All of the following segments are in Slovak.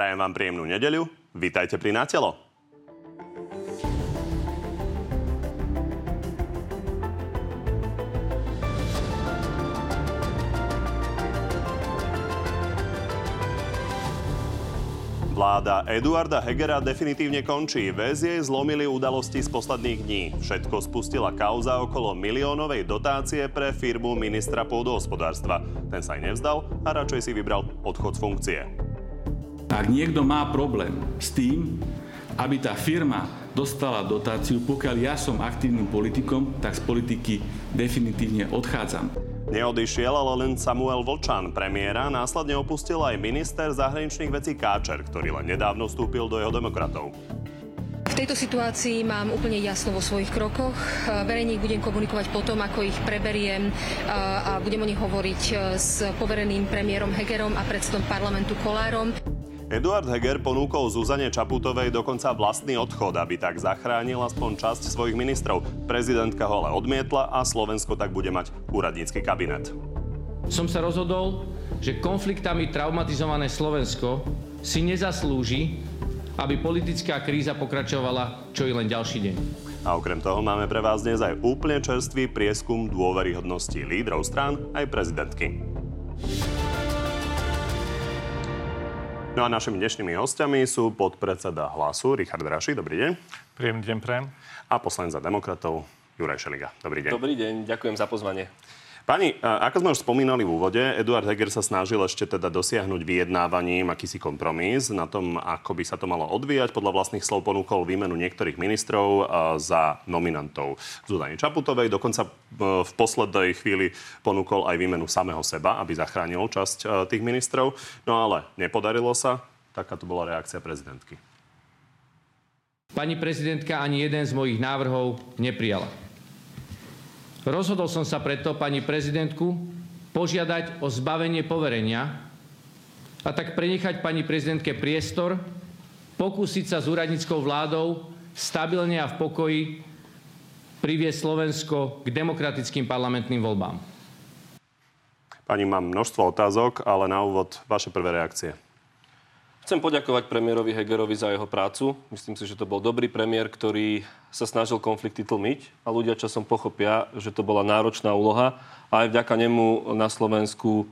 Prajem vám príjemnú nedeľu. Vítajte pri Natelo. Vláda Eduarda Hegera definitívne končí. Väz jej zlomili udalosti z posledných dní. Všetko spustila kauza okolo miliónovej dotácie pre firmu ministra pôdohospodárstva. Ten sa aj nevzdal a radšej si vybral odchod z funkcie. Ak niekto má problém s tým, aby tá firma dostala dotáciu, pokiaľ ja som aktívnym politikom, tak z politiky definitívne odchádzam. Neodišiel ale len Samuel Vlčan. Premiéra následne opustil aj minister zahraničných vecí Káčer, ktorý len nedávno vstúpil do jeho demokratov. V tejto situácii mám úplne jasno vo svojich krokoch. Verejne ich budem komunikovať potom, ako ich preberiem a budem o nich hovoriť s povereným premiérom Hegerom a predsedom parlamentu Kolárom. Eduard Heger ponúkol Zuzane Čaputovej dokonca vlastný odchod, aby tak zachránil aspoň časť svojich ministrov. Prezidentka ho ale odmietla a Slovensko tak bude mať úradnícky kabinet. Som sa rozhodol, že konfliktami traumatizované Slovensko si nezaslúži, aby politická kríza pokračovala čo i len ďalší deň. A okrem toho máme pre vás dnes aj úplne čerstvý prieskum dôveryhodnosti lídrov strán aj prezidentky. No a našimi dnešnými hostiami sú podpredseda Hlasu Richard Raši. Dobrý deň. Príjemný deň prejem. A poslanec za demokratov Juraj Šeliga. Dobrý deň. Dobrý deň, ďakujem za pozvanie. Pani, ako sme už spomínali v úvode, Eduard Heger sa snažil ešte teda dosiahnuť vyjednávaním akýsi kompromis na tom, ako by sa to malo odvíjať. Podľa vlastných slov ponúkol výmenu niektorých ministrov za nominantov Zuzany Čaputovej. Dokonca v poslednej chvíli ponúkol aj výmenu samého seba, aby zachránil časť tých ministrov. No ale nepodarilo sa. Taká to bola reakcia prezidentky. Pani prezidentka ani jeden z mojich návrhov neprijala. Rozhodol som sa preto pani prezidentku požiadať o zbavenie poverenia a tak prenechať pani prezidentke priestor pokúsiť sa s úradníckou vládou stabilne a v pokoji priviesť Slovensko k demokratickým parlamentným voľbám. Pani, mám množstvo otázok, ale na úvod vaše prvé reakcie. Chcem poďakovať premiérovi Hegerovi za jeho prácu. Myslím si, že to bol dobrý premiér, ktorý sa snažil konflikty tlmiť a ľudia časom pochopia, že to bola náročná úloha a aj vďaka nemu na Slovensku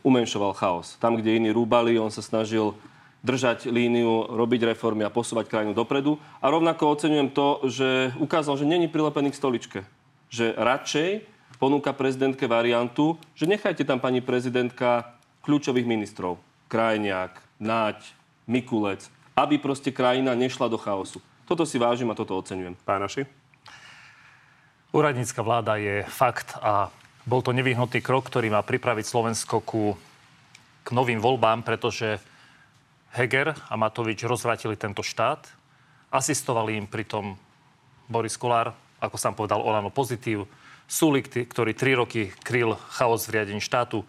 umenšoval chaos. Tam, kde iní rúbali, on sa snažil držať líniu, robiť reformy a posúvať krajinu dopredu. A rovnako oceňujem to, že ukázal, že není prilepený k stoličke. Že radšej ponúka prezidentke variantu, že nechajte tam pani prezidentka kľúčových ministrov. Krajniak, Náď, Mikulec, aby proste krajina nešla do chaosu. Toto si vážim a toto oceňujem. Pánaši? Úradnícka vláda je fakt a bol to nevyhnutý krok, ktorý má pripraviť Slovensko ku, k novým voľbám, pretože Heger a Matovič rozvratili tento štát. Asistovali im pritom Boris Kolár, ako sám povedal, Olano Pozitív, Sulik, ktorý tri roky kryl chaos v riadení štátu,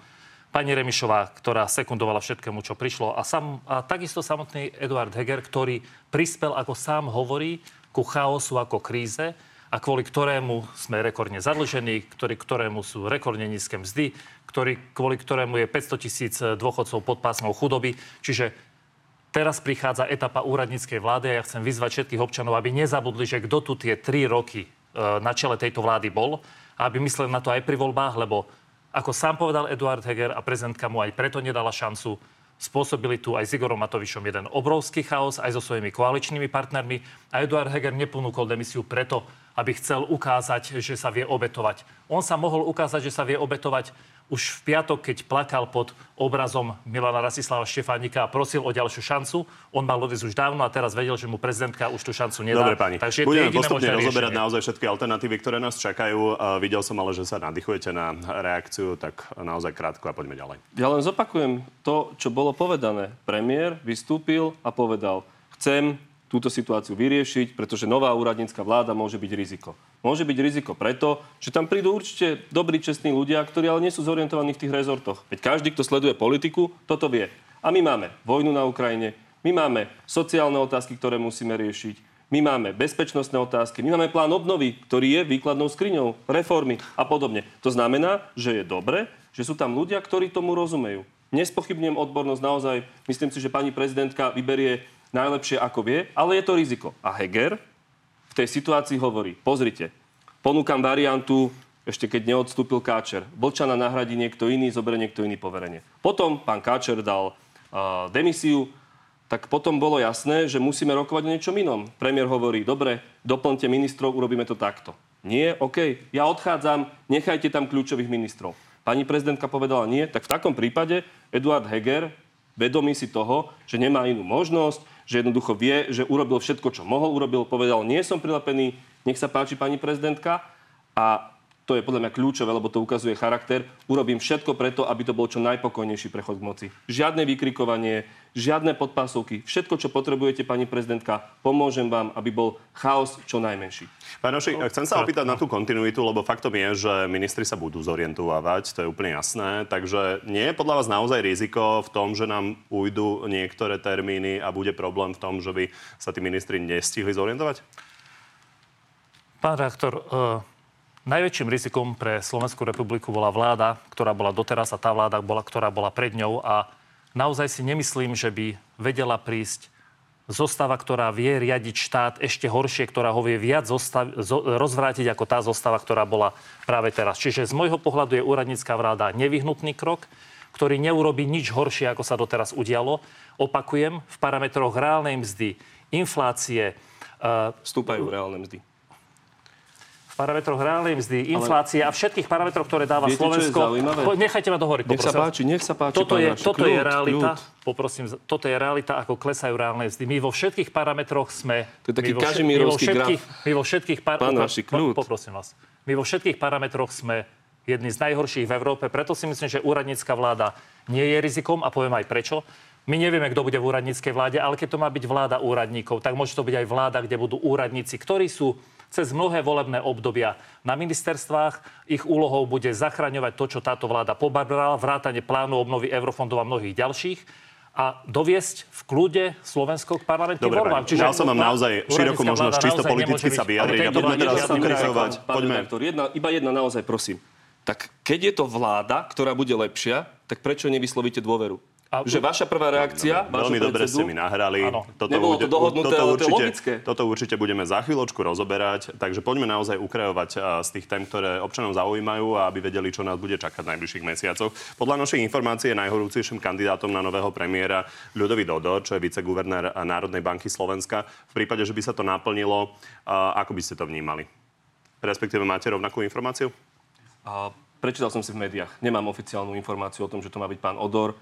pani Remišová, ktorá sekundovala všetkému, čo prišlo a, sam, a takisto samotný Eduard Heger, ktorý prispel, ako sám hovorí, ku chaosu ako kríze a kvôli ktorému sme rekordne zadlžení, ktorý, ktorému sú rekordne nízke mzdy, ktorý, kvôli ktorému je 500 tisíc dôchodcov pod pásmou chudoby. Čiže teraz prichádza etapa úradníckej vlády a ja chcem vyzvať všetkých občanov, aby nezabudli, že kto tu tie tri roky e, na čele tejto vlády bol, aby mysleli na to aj pri voľbách, lebo ako sám povedal Eduard Heger a prezidentka mu aj preto nedala šancu, spôsobili tu aj s Igorom Matovišom jeden obrovský chaos, aj so svojimi koaličnými partnermi. A Eduard Heger neponúkol demisiu preto, aby chcel ukázať, že sa vie obetovať. On sa mohol ukázať, že sa vie obetovať už v piatok, keď plakal pod obrazom Milana Rasislava Štefánika a prosil o ďalšiu šancu. On mal odísť už dávno a teraz vedel, že mu prezidentka už tú šancu nedá. Dobre, pani. Takže Budeme postupne rozoberať naozaj všetky alternatívy, ktoré nás čakajú. Uh, videl som ale, že sa nadýchujete na reakciu, tak naozaj krátko a poďme ďalej. Ja len zopakujem to, čo bolo povedané. Premiér vystúpil a povedal, chcem túto situáciu vyriešiť, pretože nová úradnícka vláda môže byť riziko. Môže byť riziko preto, že tam prídu určite dobrí, čestní ľudia, ktorí ale nie sú zorientovaní v tých rezortoch. Veď každý, kto sleduje politiku, toto vie. A my máme vojnu na Ukrajine, my máme sociálne otázky, ktoré musíme riešiť, my máme bezpečnostné otázky, my máme plán obnovy, ktorý je výkladnou skriňou, reformy a podobne. To znamená, že je dobre, že sú tam ľudia, ktorí tomu rozumejú. Nespochybňujem odbornosť naozaj. Myslím si, že pani prezidentka vyberie najlepšie, ako vie, ale je to riziko. A Heger v tej situácii hovorí, pozrite, ponúkam variantu, ešte keď neodstúpil Káčer. Vlčana nahradí niekto iný, zoberie niekto iný poverenie. Potom pán Káčer dal uh, demisiu, tak potom bolo jasné, že musíme rokovať o niečom inom. Premiér hovorí, dobre, doplňte ministrov, urobíme to takto. Nie, OK, ja odchádzam, nechajte tam kľúčových ministrov. Pani prezidentka povedala nie, tak v takom prípade Eduard Heger, vedomý si toho, že nemá inú možnosť, že jednoducho vie, že urobil všetko, čo mohol, urobil, povedal, nie som prilepený, nech sa páči pani prezidentka. A to je podľa mňa kľúčové, lebo to ukazuje charakter. Urobím všetko preto, aby to bol čo najpokojnejší prechod k moci. Žiadne vykrikovanie, žiadne podpásovky. Všetko, čo potrebujete, pani prezidentka, pomôžem vám, aby bol chaos čo najmenší. Pán Oši, chcem sa opýtať na tú kontinuitu, lebo faktom je, že ministri sa budú zorientovať, to je úplne jasné. Takže nie je podľa vás naozaj riziko v tom, že nám ujdu niektoré termíny a bude problém v tom, že by sa tí ministri nestihli zorientovať? Pán reaktor, uh Najväčším rizikom pre Slovenskú republiku bola vláda, ktorá bola doteraz a tá vláda, bola, ktorá bola pred ňou a naozaj si nemyslím, že by vedela prísť zostava, ktorá vie riadiť štát ešte horšie, ktorá ho vie viac zostav, zo, rozvrátiť ako tá zostava, ktorá bola práve teraz. Čiže z môjho pohľadu je úradnícká vláda nevyhnutný krok, ktorý neurobi nič horšie, ako sa doteraz udialo. Opakujem, v parametroch reálnej mzdy, inflácie... Uh, Stúpajú reálne mzdy parametroch reálnej mzdy, inflácie ale... a všetkých parametroch, ktoré dáva Viete, Slovensko. Nechajte ma dohovoriť. Nech sa páči, nech sa páči. Toto, je, toto kľud, je realita. Kľud. Poprosím, toto je realita, ako klesajú reálne mzdy. My vo všetkých parametroch sme... To je taký kažimírovský graf. My vo všetkých... Par... Pán Raši, kľud. Poprosím vás. My vo všetkých parametroch sme jedni z najhorších v Európe. Preto si myslím, že úradnícka vláda nie je rizikom a poviem aj prečo. My nevieme, kto bude v úradníckej vláde, ale keď to má byť vláda úradníkov, tak môže to byť aj vláda, kde budú úradníci, ktorí sú cez mnohé volebné obdobia na ministerstvách. Ich úlohou bude zachraňovať to, čo táto vláda pobabrala, vrátanie plánu obnovy eurofondov a mnohých ďalších a doviesť v kľude Slovensko k parlamentným Dobre, voľbám. Čiže dal som vám naozaj širokú možnosť čisto politicky sa vyjadriť a poďme teraz ukrizovať. Poďme. Jedna, iba jedna naozaj, prosím. Tak keď je to vláda, ktorá bude lepšia, tak prečo nevyslovíte dôveru? A... Že vaša prvá reakcia... No, veľmi dobre ste mi nahrali. Toto, Nebolo to dohodnuté, toto, určite, to logické. toto určite budeme za chvíľočku rozoberať. Takže poďme naozaj ukrajovať z tých tém, ktoré občanov zaujímajú a aby vedeli, čo nás bude čakať v najbližších mesiacoch. Podľa našej informácie je najhorúcejším kandidátom na nového premiéra Ľudový Dodor, čo je viceguvernér Národnej banky Slovenska. V prípade, že by sa to naplnilo, ako by ste to vnímali? Respektíve máte rovnakú informáciu? A prečítal som si v médiách. Nemám oficiálnu informáciu o tom, že to má byť pán Odor.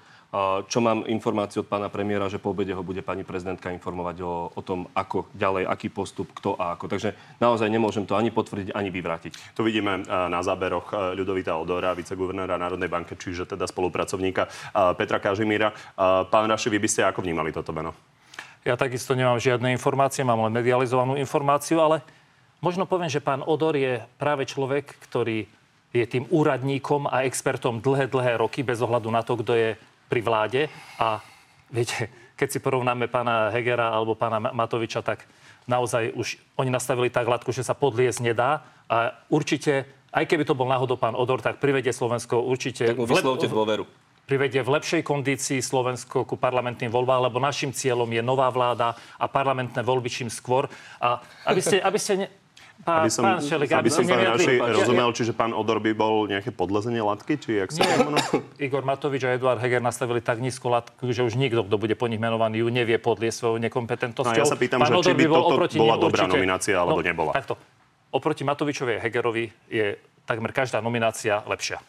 Čo mám informáciu od pána premiéra, že po obede ho bude pani prezidentka informovať o, o tom, ako ďalej, aký postup, kto a ako. Takže naozaj nemôžem to ani potvrdiť, ani vyvrátiť. Tu vidíme na záberoch Ľudovita Odora, viceguvernéra Národnej banky, čiže teda spolupracovníka Petra Kažimíra. Pán Raši, vy by ste ako vnímali toto meno? Ja takisto nemám žiadne informácie, mám len medializovanú informáciu, ale možno poviem, že pán Odor je práve človek, ktorý je tým úradníkom a expertom dlhé, dlhé roky, bez ohľadu na to, kto je pri vláde. A viete, keď si porovnáme pána Hegera alebo pána Matoviča, tak naozaj už oni nastavili tak hladko, že sa podliesť nedá. A určite, aj keby to bol náhodou pán Odor, tak privedie Slovensko určite... Tak mu vyslovte dôveru. privedie v lepšej kondícii Slovensko ku parlamentným voľbám, lebo našim cieľom je nová vláda a parlamentné voľby čím skôr. A aby ste, aby ste ne, Pán, aby som, pán Šelik, aby, som pán Raši rozumel, čiže pán Odor by bol nejaké podlezenie latky, či jak sa Nie, Igor Matovič a Eduard Heger nastavili tak nízku latku, že už nikto, kto bude po nich menovaný, ju nevie podliesť svojou nekompetentnosťou. No, ja sa pýtam, pán že či by toto bola dobrá určite, nominácia, alebo no, nebola. Takto. Oproti Matovičovi a Hegerovi je takmer každá nominácia lepšia.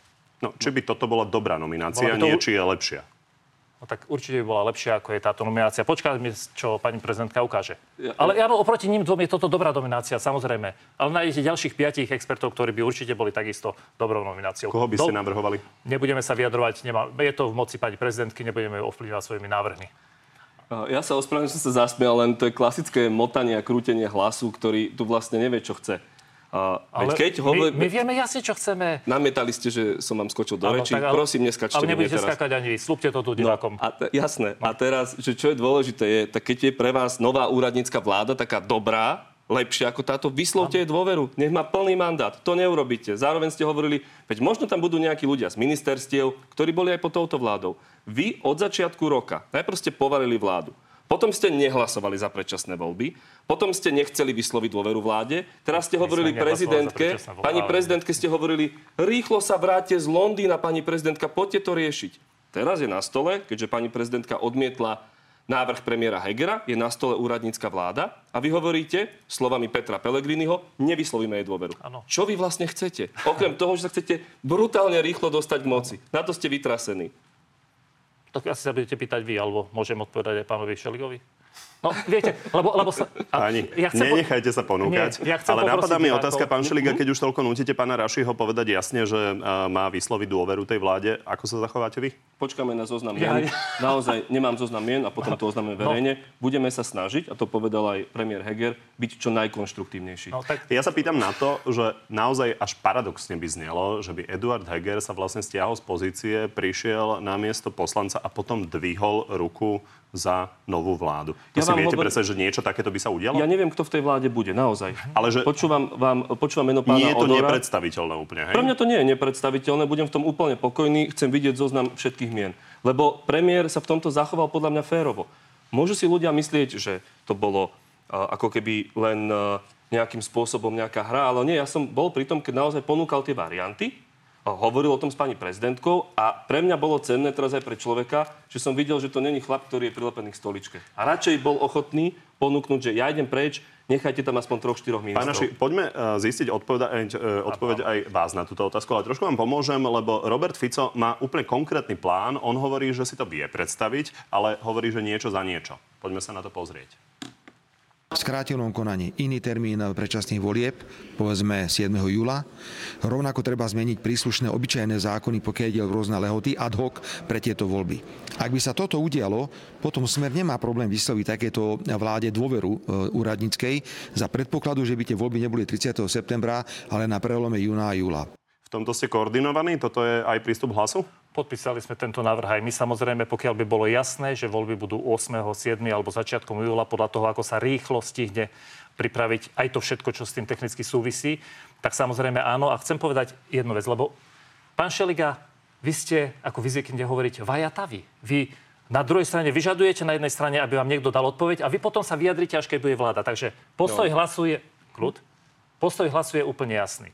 No, či by toto bola dobrá nominácia, bola to... nie či je lepšia. No tak určite by bola lepšia, ako je táto nominácia. Počkáme, čo pani prezidentka ukáže. Ja, Ale áno, oproti ním dvom je toto dobrá nominácia, samozrejme. Ale nájdete ďalších piatich expertov, ktorí by určite boli takisto dobrou nomináciou. Koho by ste Do... navrhovali? Nebudeme sa vyjadrovať, nemá... je to v moci pani prezidentky, nebudeme ovplyvňovať svojimi návrhmi. Ja sa ospravedlňujem, že som sa zasmial, len to je klasické motanie a krútenie hlasu, ktorý tu vlastne nevie, čo chce. Ale keď hovor... my, my vieme jasne, čo chceme. Namietali ste, že som vám skočil do reči. ale... Prosím, neskačte Ale nebudete skákať ani vy. Slúbte to tu no, divákom. No, a t- jasné. No. A teraz, že čo je dôležité, je, tak keď je pre vás nová úradnícka vláda taká dobrá, lepšia ako táto. Vyslovte jej dôveru. Nech má plný mandát. To neurobíte. Zároveň ste hovorili, veď možno tam budú nejakí ľudia z ministerstiev, ktorí boli aj pod touto vládou. Vy od začiatku roka najprv ste povalili vládu. Potom ste nehlasovali za predčasné voľby, potom ste nechceli vysloviť dôveru vláde, teraz ste hovorili prezidentke, pani prezidentke ste hovorili, rýchlo sa vráte z Londýna, pani prezidentka, poďte to riešiť. Teraz je na stole, keďže pani prezidentka odmietla návrh premiéra Hegera, je na stole úradnícka vláda a vy hovoríte slovami Petra Pellegriniho, nevyslovíme jej dôveru. Ano. Čo vy vlastne chcete? Okrem toho, že sa chcete brutálne rýchlo dostať k moci. Na to ste vytrasení. Tak asi sa budete pýtať vy, alebo môžem odpovedať aj pánovi Šeligovi? No, viete, lebo, lebo sa... A, Ani, ja chcem nenechajte sa ponúkať. Nie, ja ale napadá mi otázka, pán Šeliga, keď už toľko nutíte pána Rašiho povedať jasne, že uh, má vysloviť dôveru tej vláde. Ako sa zachováte vy? Počkáme na zoznam mien. Ja, ja. Naozaj nemám zoznam mien a potom to oznáme no. verejne. No. Budeme sa snažiť, a to povedal aj premiér Heger, byť čo najkonštruktívnejší. No, tak... Ja sa pýtam na to, že naozaj až paradoxne by znelo, že by Eduard Heger sa vlastne stiahol z pozície, prišiel na miesto poslanca a potom dvihol ruku za novú vládu. To ja si viete hovor... predstaviť, že niečo takéto by sa udialo? Ja neviem, kto v tej vláde bude, naozaj. Ale že... Počúvam, vám, počúvam meno pána Nie je to Odora. nepredstaviteľné úplne, hej? Pre mňa to nie je nepredstaviteľné, budem v tom úplne pokojný, chcem vidieť zoznam všetkých mien. Lebo premiér sa v tomto zachoval podľa mňa férovo. Môžu si ľudia myslieť, že to bolo uh, ako keby len uh, nejakým spôsobom nejaká hra, ale nie, ja som bol pri tom, keď naozaj ponúkal tie varianty hovoril o tom s pani prezidentkou a pre mňa bolo cenné teraz aj pre človeka, že som videl, že to není chlap, ktorý je prilepený k stoličke. A radšej bol ochotný ponúknuť, že ja idem preč, nechajte tam aspoň troch, štyroch ministrov. Naši, poďme uh, zistiť odpoveda, uh, odpoveď aj vás na túto otázku, ale trošku vám pomôžem, lebo Robert Fico má úplne konkrétny plán. On hovorí, že si to vie predstaviť, ale hovorí, že niečo za niečo. Poďme sa na to pozrieť skrátenom konaní iný termín predčasných volieb, povedzme 7. júla. Rovnako treba zmeniť príslušné obyčajné zákony, pokiaľ ide o rôzne lehoty ad hoc pre tieto voľby. Ak by sa toto udialo, potom Smer nemá problém vysloviť takéto vláde dôveru e, úradníckej za predpokladu, že by tie voľby neboli 30. septembra, ale na prelome júna a júla. V tomto ste koordinovaní? Toto je aj prístup hlasu? Podpísali sme tento návrh aj my. Samozrejme, pokiaľ by bolo jasné, že voľby budú 8., 7. alebo začiatkom júla, podľa toho, ako sa rýchlo stihne pripraviť aj to všetko, čo s tým technicky súvisí, tak samozrejme áno. A chcem povedať jednu vec, lebo pán Šeliga, vy ste, ako vy zvyknete hovoriť, vajatavi. Vy na druhej strane vyžadujete na jednej strane, aby vám niekto dal odpoveď a vy potom sa vyjadrite, až keď bude vláda. Takže postoj no. hlasuje... Kľud? Postoj hlasuje úplne jasný.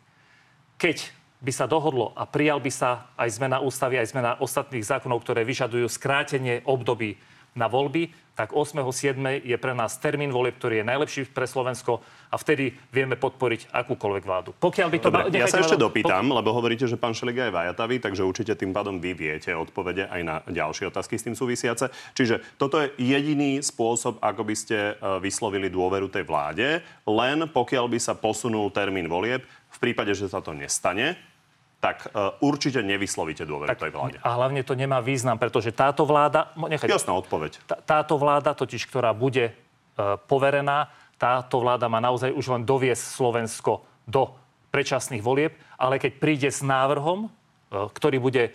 Keď by sa dohodlo a prijal by sa aj zmena ústavy, aj zmena ostatných zákonov, ktoré vyžadujú skrátenie období na voľby, tak 8.7. je pre nás termín volieb, ktorý je najlepší pre Slovensko a vtedy vieme podporiť akúkoľvek vládu. Pokiaľ by to... Dobre, ja sa ešte dopýtam, po... lebo hovoríte, že pán Šeliga je vajatavý, takže určite tým pádom vy viete odpovede aj na ďalšie otázky s tým súvisiace. Čiže toto je jediný spôsob, ako by ste e, vyslovili dôveru tej vláde, len pokiaľ by sa posunul termín volieb. V prípade, že sa to nestane, tak uh, určite nevyslovíte dôveru tej vláde. A hlavne to nemá význam, pretože táto vláda... Nechajte, Jasná odpoveď. Tá, táto vláda totiž, ktorá bude uh, poverená, táto vláda má naozaj už len doviesť Slovensko do predčasných volieb, ale keď príde s návrhom, uh, ktorý bude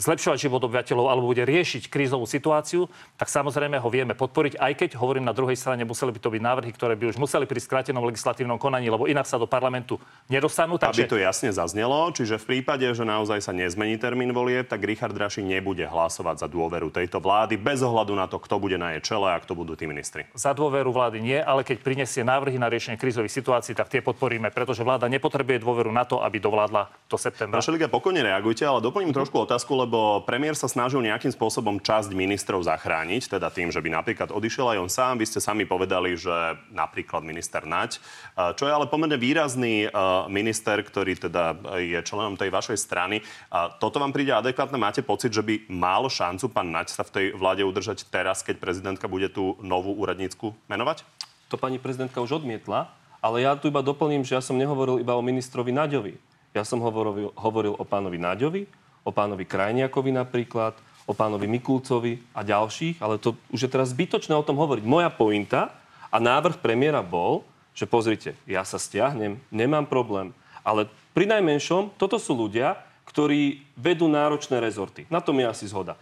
zlepšovať život obyvateľov alebo bude riešiť krízovú situáciu, tak samozrejme ho vieme podporiť, aj keď hovorím na druhej strane, museli by to byť návrhy, ktoré by už museli pri skrátenom legislatívnom konaní, lebo inak sa do parlamentu nedostanú. Takže... Aby to jasne zaznelo, čiže v prípade, že naozaj sa nezmení termín volie, tak Richard Raši nebude hlasovať za dôveru tejto vlády bez ohľadu na to, kto bude na jej čele a kto budú tí ministri. Za dôveru vlády nie, ale keď prinesie návrhy na riešenie krízových situácií, tak tie podporíme, pretože vláda nepotrebuje dôveru na to, aby dovládla do septembra. Liga, pokojne reagujte, ale doplním trošku otázku, lebo lebo premiér sa snažil nejakým spôsobom časť ministrov zachrániť, teda tým, že by napríklad odišiel aj on sám. Vy ste sami povedali, že napríklad minister Naď, čo je ale pomerne výrazný e, minister, ktorý teda je členom tej vašej strany. Toto vám príde adekvátne? Máte pocit, že by mal šancu pán Naď sa v tej vláde udržať teraz, keď prezidentka bude tú novú úradnícku menovať? To pani prezidentka už odmietla, ale ja tu iba doplním, že ja som nehovoril iba o ministrovi Naďovi. Ja som hovoril, hovoril o pánovi Naďovi, o pánovi Krajniakovi napríklad, o pánovi Mikulcovi a ďalších, ale to už je teraz zbytočné o tom hovoriť. Moja pointa a návrh premiéra bol, že pozrite, ja sa stiahnem, nemám problém, ale pri najmenšom toto sú ľudia, ktorí vedú náročné rezorty. Na tom je asi zhoda.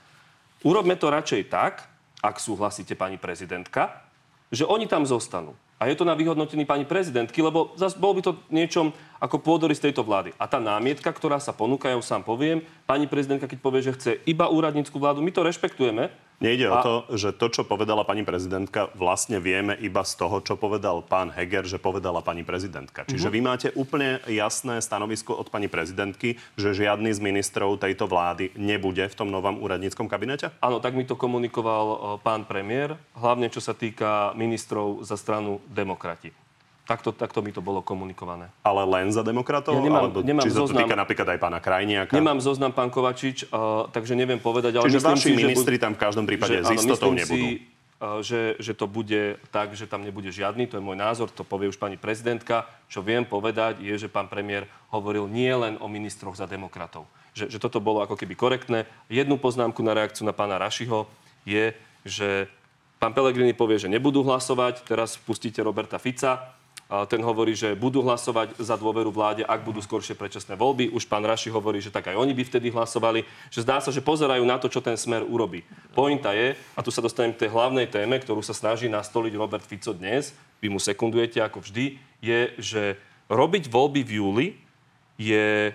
Urobme to radšej tak, ak súhlasíte, pani prezidentka, že oni tam zostanú. A je to na vyhodnotení pani prezidentky, lebo zase bolo by to niečom ako pôdory z tejto vlády. A tá námietka, ktorá sa ponúka, ja už sám poviem, pani prezidentka, keď povie, že chce iba úradnícku vládu, my to rešpektujeme, Nejde A- o to, že to, čo povedala pani prezidentka, vlastne vieme iba z toho, čo povedal pán Heger, že povedala pani prezidentka. Čiže Mhm. vy máte úplne jasné stanovisko od pani prezidentky, že žiadny z ministrov tejto vlády nebude v tom novom úradníckom kabinete? Áno, tak mi to komunikoval e, pán premiér, hlavne čo sa týka ministrov za stranu demokrati. Takto, takto mi to bolo komunikované. Ale len za demokratov? Ja nemám- alebo nemám či sa to týka napríklad aj pána Krajniaka? Nemám zoznam pán Kovačič, uh, takže neviem povedať, ale Čiže vaši si, ministri bud- tam v každom prípade že, s istotou nebudú. Si, uh, že, že to bude tak, že tam nebude žiadny, to je môj názor, to povie už pani prezidentka. Čo viem povedať je, že pán premiér hovoril nie len o ministroch za demokratov. Že, že toto bolo ako keby korektné. Jednu poznámku na reakciu na pána Rašiho je, že pán Pelegrini povie, že nebudú hlasovať, teraz pustíte Roberta Fica, ten hovorí, že budú hlasovať za dôveru vláde, ak budú skoršie predčasné voľby. Už pán Raši hovorí, že tak aj oni by vtedy hlasovali. Že zdá sa, že pozerajú na to, čo ten smer urobí. Pointa je, a tu sa dostanem k tej hlavnej téme, ktorú sa snaží nastoliť Robert Fico dnes, vy mu sekundujete ako vždy, je, že robiť voľby v júli je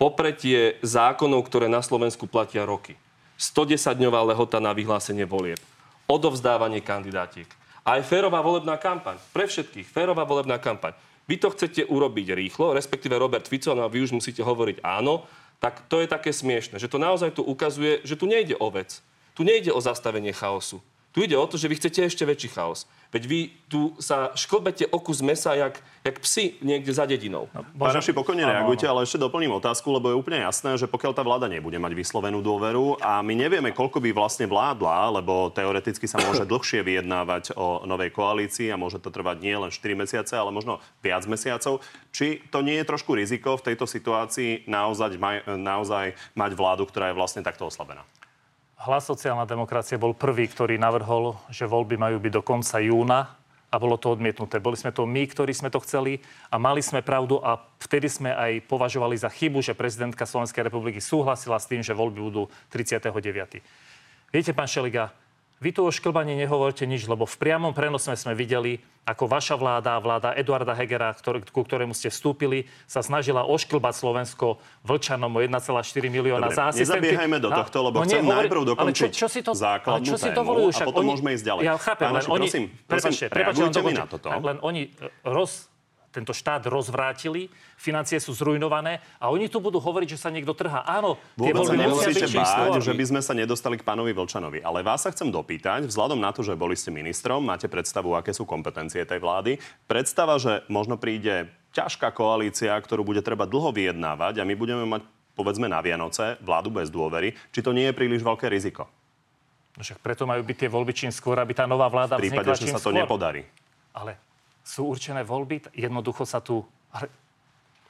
popretie zákonov, ktoré na Slovensku platia roky. 110-dňová lehota na vyhlásenie volieb. Odovzdávanie kandidátiek. Aj férová volebná kampaň. Pre všetkých férová volebná kampaň. Vy to chcete urobiť rýchlo, respektíve Robert Fico, no a vy už musíte hovoriť áno, tak to je také smiešne, že to naozaj tu ukazuje, že tu nejde o vec. Tu nejde o zastavenie chaosu. Tu ide o to, že vy chcete ešte väčší chaos. Veď vy tu sa šklbete o kus mesa, jak, jak psi niekde za dedinou. Pán Raši, pokojne reagujte, ale ešte doplním otázku, lebo je úplne jasné, že pokiaľ tá vláda nebude mať vyslovenú dôveru a my nevieme, koľko by vlastne vládla, lebo teoreticky sa môže dlhšie vyjednávať o novej koalícii a môže to trvať nie len 4 mesiace, ale možno viac mesiacov. Či to nie je trošku riziko v tejto situácii naozaj, maj, naozaj mať vládu, ktorá je vlastne takto oslabená? Hlas sociálna demokracie bol prvý, ktorý navrhol, že voľby majú byť do konca júna a bolo to odmietnuté. Boli sme to my, ktorí sme to chceli a mali sme pravdu a vtedy sme aj považovali za chybu, že prezidentka Slovenskej republiky súhlasila s tým, že voľby budú 39. Viete, pán Šeliga, vy tu o šklbaní nehovorte nič, lebo v priamom prenose sme videli, ako vaša vláda, vláda Eduarda Hegera, ktorý, ku ktorému ste vstúpili, sa snažila ošklbať Slovensko vlčanom o 1,4 milióna Dobre, za asistentky. nezabiehajme do No, tohto, lebo no chcem nehovori- najprv ale dokončiť čo, čo si to, základnú ale čo si tému dovolujú? a potom oni, môžeme ísť ďalej. Ja chápem, Pán len oni... prosím, prosím, Prepačte, prepačte, len na toto. Len oni roz, tento štát rozvrátili, financie sú zrujnované a oni tu budú hovoriť, že sa niekto trhá. Áno, tie Vôbec sa nemusíte báť, že by sme sa nedostali k pánovi Vlčanovi. Ale vás sa chcem dopýtať, vzhľadom na to, že boli ste ministrom, máte predstavu, aké sú kompetencie tej vlády. Predstava, že možno príde ťažká koalícia, ktorú bude treba dlho vyjednávať a my budeme mať povedzme na Vianoce vládu bez dôvery, či to nie je príliš veľké riziko? No však preto majú byť tie voľby čím skôr, aby tá nová vláda V prípade, vznikla že sa to skôr. nepodarí. Ale sú určené voľby, jednoducho sa tu...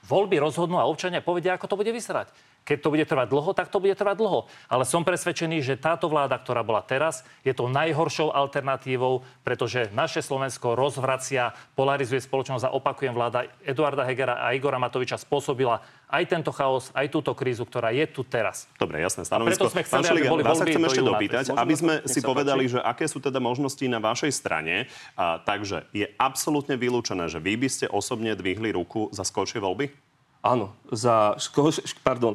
Voľby rozhodnú a občania povedia, ako to bude vyzerať. Keď to bude trvať dlho, tak to bude trvať dlho. Ale som presvedčený, že táto vláda, ktorá bola teraz, je to najhoršou alternatívou, pretože naše Slovensko rozvracia, polarizuje spoločnosť a opakujem, vláda Eduarda Hegera a Igora Matoviča spôsobila aj tento chaos, aj túto krízu, ktorá je tu teraz. Dobre, jasné preto stanovisko. sme chceli, Pán Šeliga, boli vás sa chcem ešte dopýtať, aby sme si povedali, páči. že aké sú teda možnosti na vašej strane. A, takže je absolútne vylúčené, že vy by ste osobne dvihli ruku za skoršie voľby? Áno, za, skor, pardon,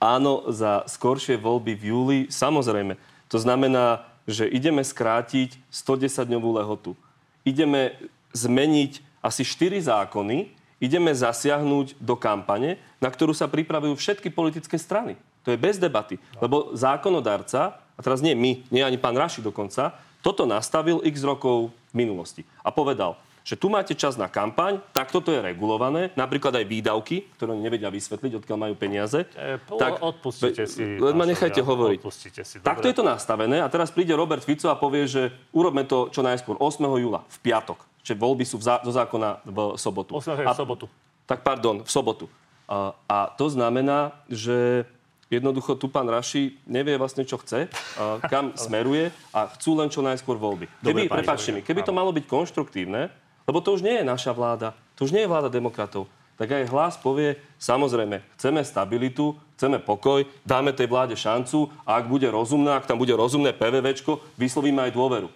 áno, za skoršie voľby v júli, samozrejme. To znamená, že ideme skrátiť 110-dňovú lehotu. Ideme zmeniť asi 4 zákony, ideme zasiahnuť do kampane, na ktorú sa pripravujú všetky politické strany. To je bez debaty. Lebo zákonodarca, a teraz nie my, nie ani pán Raši dokonca, toto nastavil x rokov v minulosti. A povedal, že tu máte čas na kampaň, takto to je regulované, napríklad aj výdavky, ktoré nevedia vysvetliť, odkiaľ majú peniaze. E, po- odpustite si, Len ma nechajte Šeliga, hovoriť. si, Takto dobre. je to nastavené a teraz príde Robert Fico a povie, že urobme to čo najskôr 8. júla, v piatok. Čiže voľby sú v zá, zákona v sobotu. 8. je v sobotu. Tak pardon, v sobotu. A, a to znamená, že jednoducho tu pán Raši nevie vlastne, čo chce, a kam smeruje a chcú len čo najskôr voľby. Dobre, Keby, pani prepáčte mi, keby to malo byť konštruktívne, lebo to už nie je naša vláda, to už nie je vláda demokratov, tak aj hlas povie, samozrejme, chceme stabilitu, chceme pokoj, dáme tej vláde šancu a ak bude rozumná, ak tam bude rozumné PVVčko, vyslovíme aj dôveru.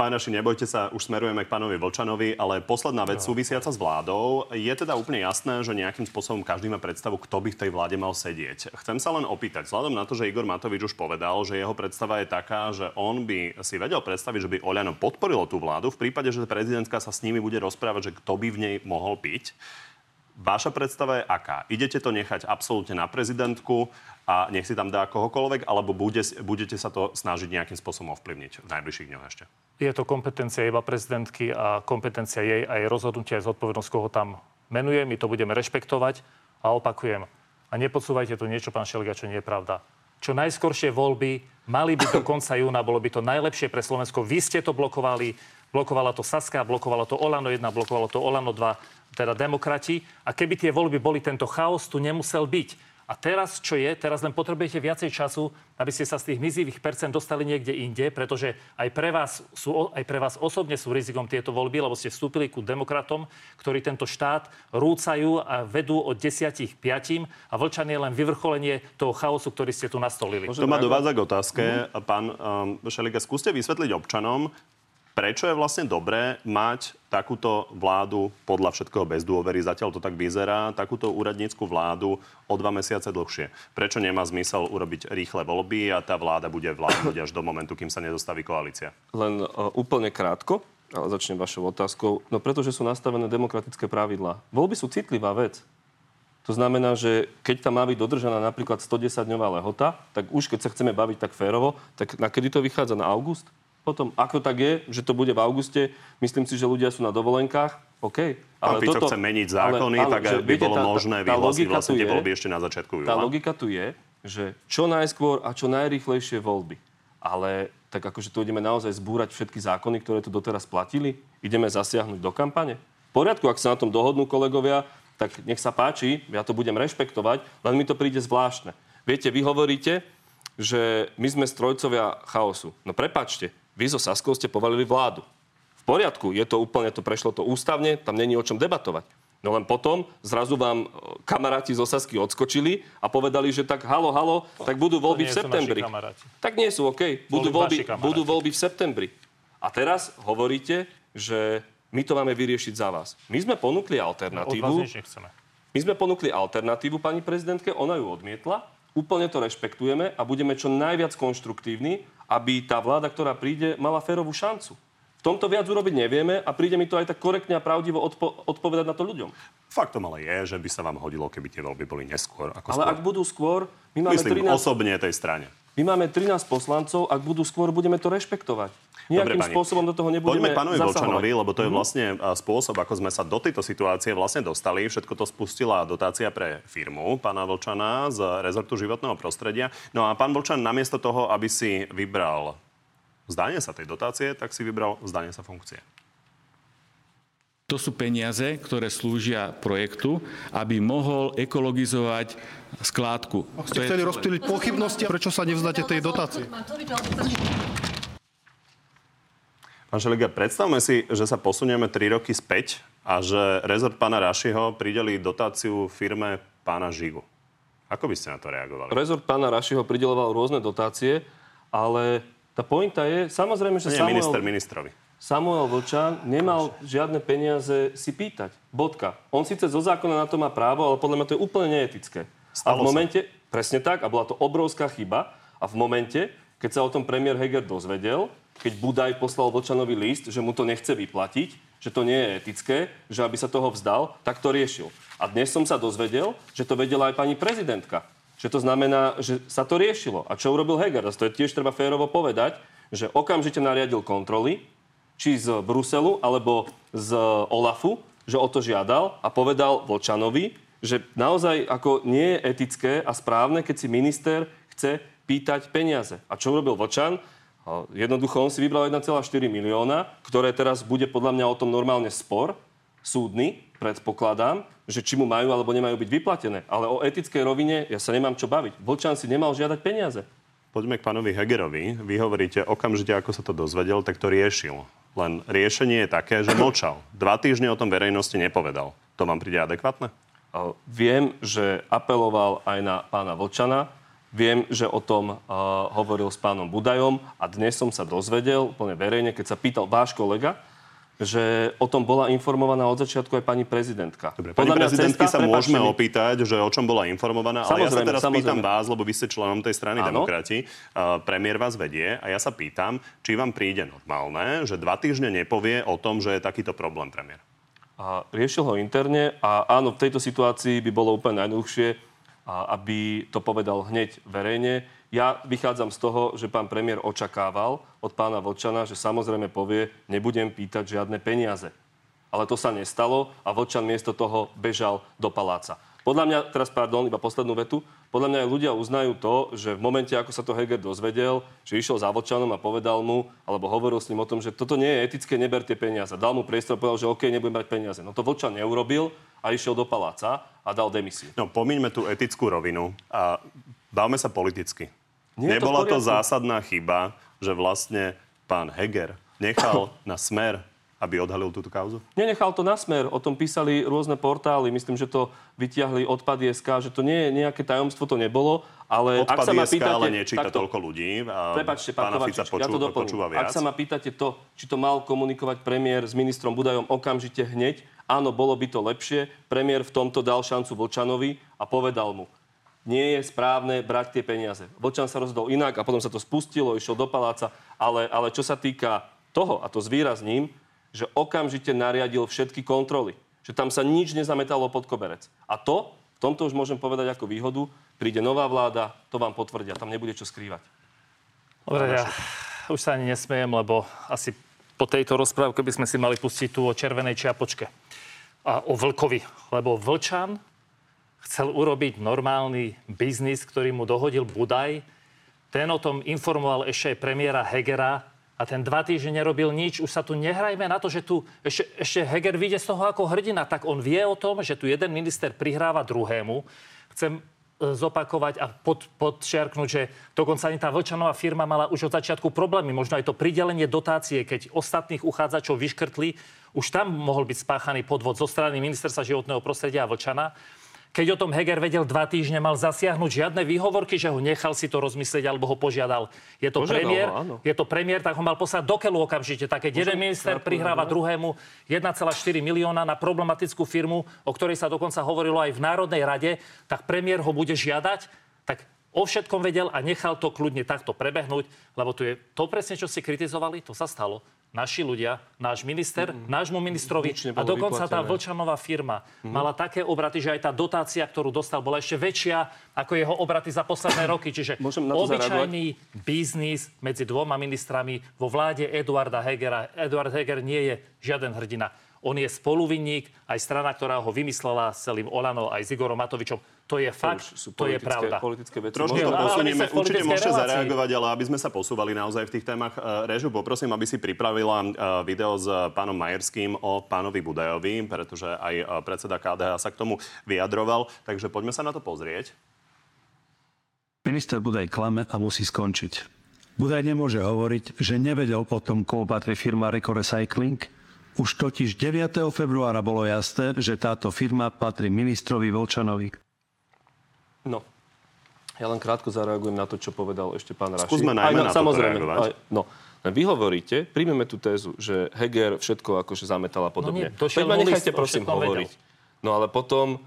Pán Raši, nebojte sa, už smerujeme k pánovi Vlčanovi, ale posledná vec súvisiaca s vládou. Je teda úplne jasné, že nejakým spôsobom každý má predstavu, kto by v tej vláde mal sedieť. Chcem sa len opýtať, vzhľadom na to, že Igor Matovič už povedal, že jeho predstava je taká, že on by si vedel predstaviť, že by Oľano podporilo tú vládu v prípade, že prezidentka sa s nimi bude rozprávať, že kto by v nej mohol byť. Vaša predstava je aká? Idete to nechať absolútne na prezidentku a nech si tam dá kohokoľvek, alebo bude, budete sa to snažiť nejakým spôsobom ovplyvniť v najbližších dňoch ešte? Je to kompetencia iba prezidentky a kompetencia jej a jej rozhodnutia aj zodpovednosť, koho tam menuje. My to budeme rešpektovať a opakujem. A nepodsúvajte tu niečo, pán Šeliga, čo nie je pravda. Čo najskoršie voľby mali byť do konca júna, bolo by to najlepšie pre Slovensko. Vy ste to blokovali, blokovala to Saska, blokovalo to Olano 1, blokovalo to Olano 2 teda demokrati. A keby tie voľby boli tento chaos, tu nemusel byť. A teraz, čo je, teraz len potrebujete viacej času, aby ste sa z tých mizivých percent dostali niekde inde, pretože aj pre vás, sú, aj pre vás osobne sú rizikom tieto voľby, lebo ste vstúpili ku demokratom, ktorí tento štát rúcajú a vedú od desiatich piatim a Vlčan je len vyvrcholenie toho chaosu, ktorý ste tu nastolili. To ma dovádza k otázke. Mm-hmm. Pán um, Šeliga, skúste vysvetliť občanom, prečo je vlastne dobré mať takúto vládu podľa všetkého bez dôvery, zatiaľ to tak vyzerá, takúto úradnícku vládu o dva mesiace dlhšie. Prečo nemá zmysel urobiť rýchle voľby a tá vláda bude vládnuť až do momentu, kým sa nedostaví koalícia? Len uh, úplne krátko, ale začnem vašou otázkou. No pretože sú nastavené demokratické pravidlá. Voľby sú citlivá vec. To znamená, že keď tam má byť dodržaná napríklad 110-dňová lehota, tak už keď sa chceme baviť tak férovo, tak na kedy to vychádza? Na august? Potom, ako tak je, že to bude v auguste, myslím si, že ľudia sú na dovolenkách, OK. Ale Pán Fico toto, chce meniť zákony, ale, ale, tak že, by bolo tá, možné tá, vyhlásiť vlastne tie voľby ešte na začiatku júla. Tá logika tu je, že čo najskôr a čo najrýchlejšie voľby. Ale tak akože tu ideme naozaj zbúrať všetky zákony, ktoré tu doteraz platili, ideme zasiahnuť do kampane. V poriadku, ak sa na tom dohodnú kolegovia, tak nech sa páči, ja to budem rešpektovať, len mi to príde zvláštne. Viete, vy hovoríte, že my sme strojcovia chaosu. No prepačte, vy so Saskou ste povalili vládu. V poriadku, je to úplne, to prešlo to ústavne, tam není o čom debatovať. No len potom zrazu vám e, kamaráti zo Sasky odskočili a povedali, že tak halo, halo, tak budú voľby v septembri. Tak nie sú, OK. Budú voľby, budú voľby v septembri. A teraz hovoríte, že my to máme vyriešiť za vás. My sme ponúkli alternatívu. My sme ponúkli alternatívu pani prezidentke, ona ju odmietla. Úplne to rešpektujeme a budeme čo najviac konštruktívni aby tá vláda, ktorá príde, mala férovú šancu. V tomto viac urobiť nevieme a príde mi to aj tak korektne a pravdivo odpo- odpovedať na to ľuďom. Faktom ale je, že by sa vám hodilo, keby tie voľby boli neskôr. Ako ale skôr. ak budú skôr, my máme Myslím, 13... osobne tej strane. My máme 13 poslancov, ak budú skôr, budeme to rešpektovať. Nejakým Dobre, spôsobom do toho nebudeme Poďme k pánovi Volčanovi, lebo to je mhm. vlastne spôsob, ako sme sa do tejto situácie vlastne dostali. Všetko to spustila dotácia pre firmu pána Volčana z rezortu životného prostredia. No a pán Volčan namiesto toho, aby si vybral zdanie sa tej dotácie, tak si vybral zdanie sa funkcie. To sú peniaze, ktoré slúžia projektu, aby mohol ekologizovať skládku. Ak ste chceli rozptýliť pochybnosti, prečo sa nevzdáte tej dotácie? Pán Šeliga, predstavme si, že sa posunieme 3 roky späť a že rezort pána Rašiho prideli dotáciu firme pána Žigu. Ako by ste na to reagovali? Rezort pána Rašiho prideloval rôzne dotácie, ale tá pointa je, samozrejme, že Nie, Samuel... minister ministrovi. Samuel Vlčan nemal žiadne peniaze si pýtať. Bodka. On síce zo zákona na to má právo, ale podľa mňa to je úplne neetické. Stalo a v momente, sa. presne tak, a bola to obrovská chyba, a v momente, keď sa o tom premiér Heger dozvedel, keď Budaj poslal Vlčanovi list, že mu to nechce vyplatiť, že to nie je etické, že aby sa toho vzdal, tak to riešil. A dnes som sa dozvedel, že to vedela aj pani prezidentka že to znamená, že sa to riešilo. A čo urobil Heger? To je tiež treba férovo povedať, že okamžite nariadil kontroly, či z Bruselu, alebo z Olafu, že o to žiadal a povedal Vočanovi, že naozaj ako nie je etické a správne, keď si minister chce pýtať peniaze. A čo urobil Vočan? Jednoducho on si vybral 1,4 milióna, ktoré teraz bude podľa mňa o tom normálne spor súdny, predpokladám, že či mu majú alebo nemajú byť vyplatené. Ale o etickej rovine ja sa nemám čo baviť. Vlčan si nemal žiadať peniaze. Poďme k pánovi Hegerovi. Vy hovoríte, okamžite ako sa to dozvedel, tak to riešil. Len riešenie je také, že mlčal. Dva týždne o tom verejnosti nepovedal. To vám príde adekvátne? Viem, že apeloval aj na pána Vlčana, Viem, že o tom uh, hovoril s pánom Budajom a dnes som sa dozvedel úplne verejne, keď sa pýtal váš kolega, že o tom bola informovaná od začiatku aj pani prezidentka. Dobre, pani prezidentky sa môžeme mi... opýtať, že o čom bola informovaná, ale ja sa teraz samozrejme. pýtam vás, lebo vy ste členom tej strany Áno. demokrati. Uh, premiér vás vedie a ja sa pýtam, či vám príde normálne, že dva týždne nepovie o tom, že je takýto problém premiér. A riešil ho interne a áno, v tejto situácii by bolo úplne najjednoduchšie, aby to povedal hneď verejne. Ja vychádzam z toho, že pán premiér očakával od pána Vočana, že samozrejme povie, nebudem pýtať žiadne peniaze. Ale to sa nestalo a Vočan miesto toho bežal do paláca. Podľa mňa, teraz pardon, iba poslednú vetu, podľa mňa aj ľudia uznajú to, že v momente, ako sa to Heger dozvedel, že išiel za Vočanom a povedal mu, alebo hovoril s ním o tom, že toto nie je etické, neber tie peniaze. Dal mu priestor povedal, že OK, nebudem brať peniaze. No to Vočan neurobil a išiel do paláca a dal demisiu. No, pomíňme tú etickú rovinu a bavme sa politicky. Nie Nebola to, to zásadná chyba, že vlastne pán Heger nechal na smer aby odhalil túto kauzu? Nenechal to na smer. O tom písali rôzne portály. Myslím, že to vytiahli odpady SK, že to nie je nejaké tajomstvo, to nebolo. Ale odpady ak sa ma pýtate, ale nečíta takto, toľko ľudí. Prepačte, pán Kovačič, ja to doplním. Ak sa ma pýtate to, či to mal komunikovať premiér s ministrom Budajom okamžite hneď, áno, bolo by to lepšie. Premiér v tomto dal šancu Vočanovi a povedal mu, nie je správne brať tie peniaze. Vočan sa rozhodol inak a potom sa to spustilo, išiel do paláca, ale, ale čo sa týka toho, a to zvýrazním, že okamžite nariadil všetky kontroly. Že tam sa nič nezametalo pod koberec. A to, v tomto už môžem povedať ako výhodu, príde nová vláda, to vám potvrdia, tam nebude čo skrývať. Dobre, ja už sa ani nesmejem, lebo asi po tejto rozprávke by sme si mali pustiť tu o červenej čiapočke a o vlkovi. Lebo vlčan chcel urobiť normálny biznis, ktorý mu dohodil Budaj. Ten o tom informoval ešte aj premiéra Hegera a ten dva týždne nerobil nič. Už sa tu nehrajme na to, že tu ešte, ešte Heger vyjde z toho ako hrdina. Tak on vie o tom, že tu jeden minister prihráva druhému. Chcem e, zopakovať a pod, podčiarknúť, že dokonca ani tá Vlčanová firma mala už od začiatku problémy. Možno aj to pridelenie dotácie, keď ostatných uchádzačov vyškrtli, už tam mohol byť spáchaný podvod zo strany ministerstva životného prostredia a Vlčana. Keď o tom Heger vedel dva týždne, mal zasiahnuť žiadne výhovorky, že ho nechal si to rozmyslieť alebo ho požiadal. Je to požiadal premiér, ho, je to premiér, tak ho mal poslať do keľu okamžite. Tak keď jeden minister prihráva druhému 1,4 milióna na problematickú firmu, o ktorej sa dokonca hovorilo aj v Národnej rade, tak premiér ho bude žiadať, tak o všetkom vedel a nechal to kľudne takto prebehnúť, lebo tu je to presne, čo ste kritizovali, to sa stalo naši ľudia, náš minister, mm. nášmu ministrovi a dokonca vyplatené. tá Vlčanová firma mm. mala také obraty, že aj tá dotácia, ktorú dostal, bola ešte väčšia ako jeho obraty za posledné roky. Čiže obyčajný zareagovať? biznis medzi dvoma ministrami vo vláde Eduarda Hegera. Eduard Heger nie je žiaden hrdina. On je spoluvinník, aj strana, ktorá ho vymyslela s celým Olano, aj s Igorom Matovičom. To je fakt, to, to je pravda. Politické veci. Trošku to posunieme, určite môžete relácii. zareagovať, ale aby sme sa posúvali naozaj v tých témach. E, Režu, poprosím, aby si pripravila e, video s pánom Majerským o pánovi Budajovi, pretože aj e, predseda KDH sa k tomu vyjadroval. Takže poďme sa na to pozrieť. Minister Budaj klame a musí skončiť. Budaj nemôže hovoriť, že nevedel o tom, komu patrí firma Reco Recycling, už totiž 9. februára bolo jasné, že táto firma patrí ministrovi Volčanovi. No, ja len krátko zareagujem na to, čo povedal ešte pán Raši. Skúsme najmä aj, no, na samozrejme, aj, no, vy hovoríte, príjmeme tú tézu, že Heger všetko akože zametal a podobne. No nie, to ma nechajte prosím hovoriť. Vedel. No ale potom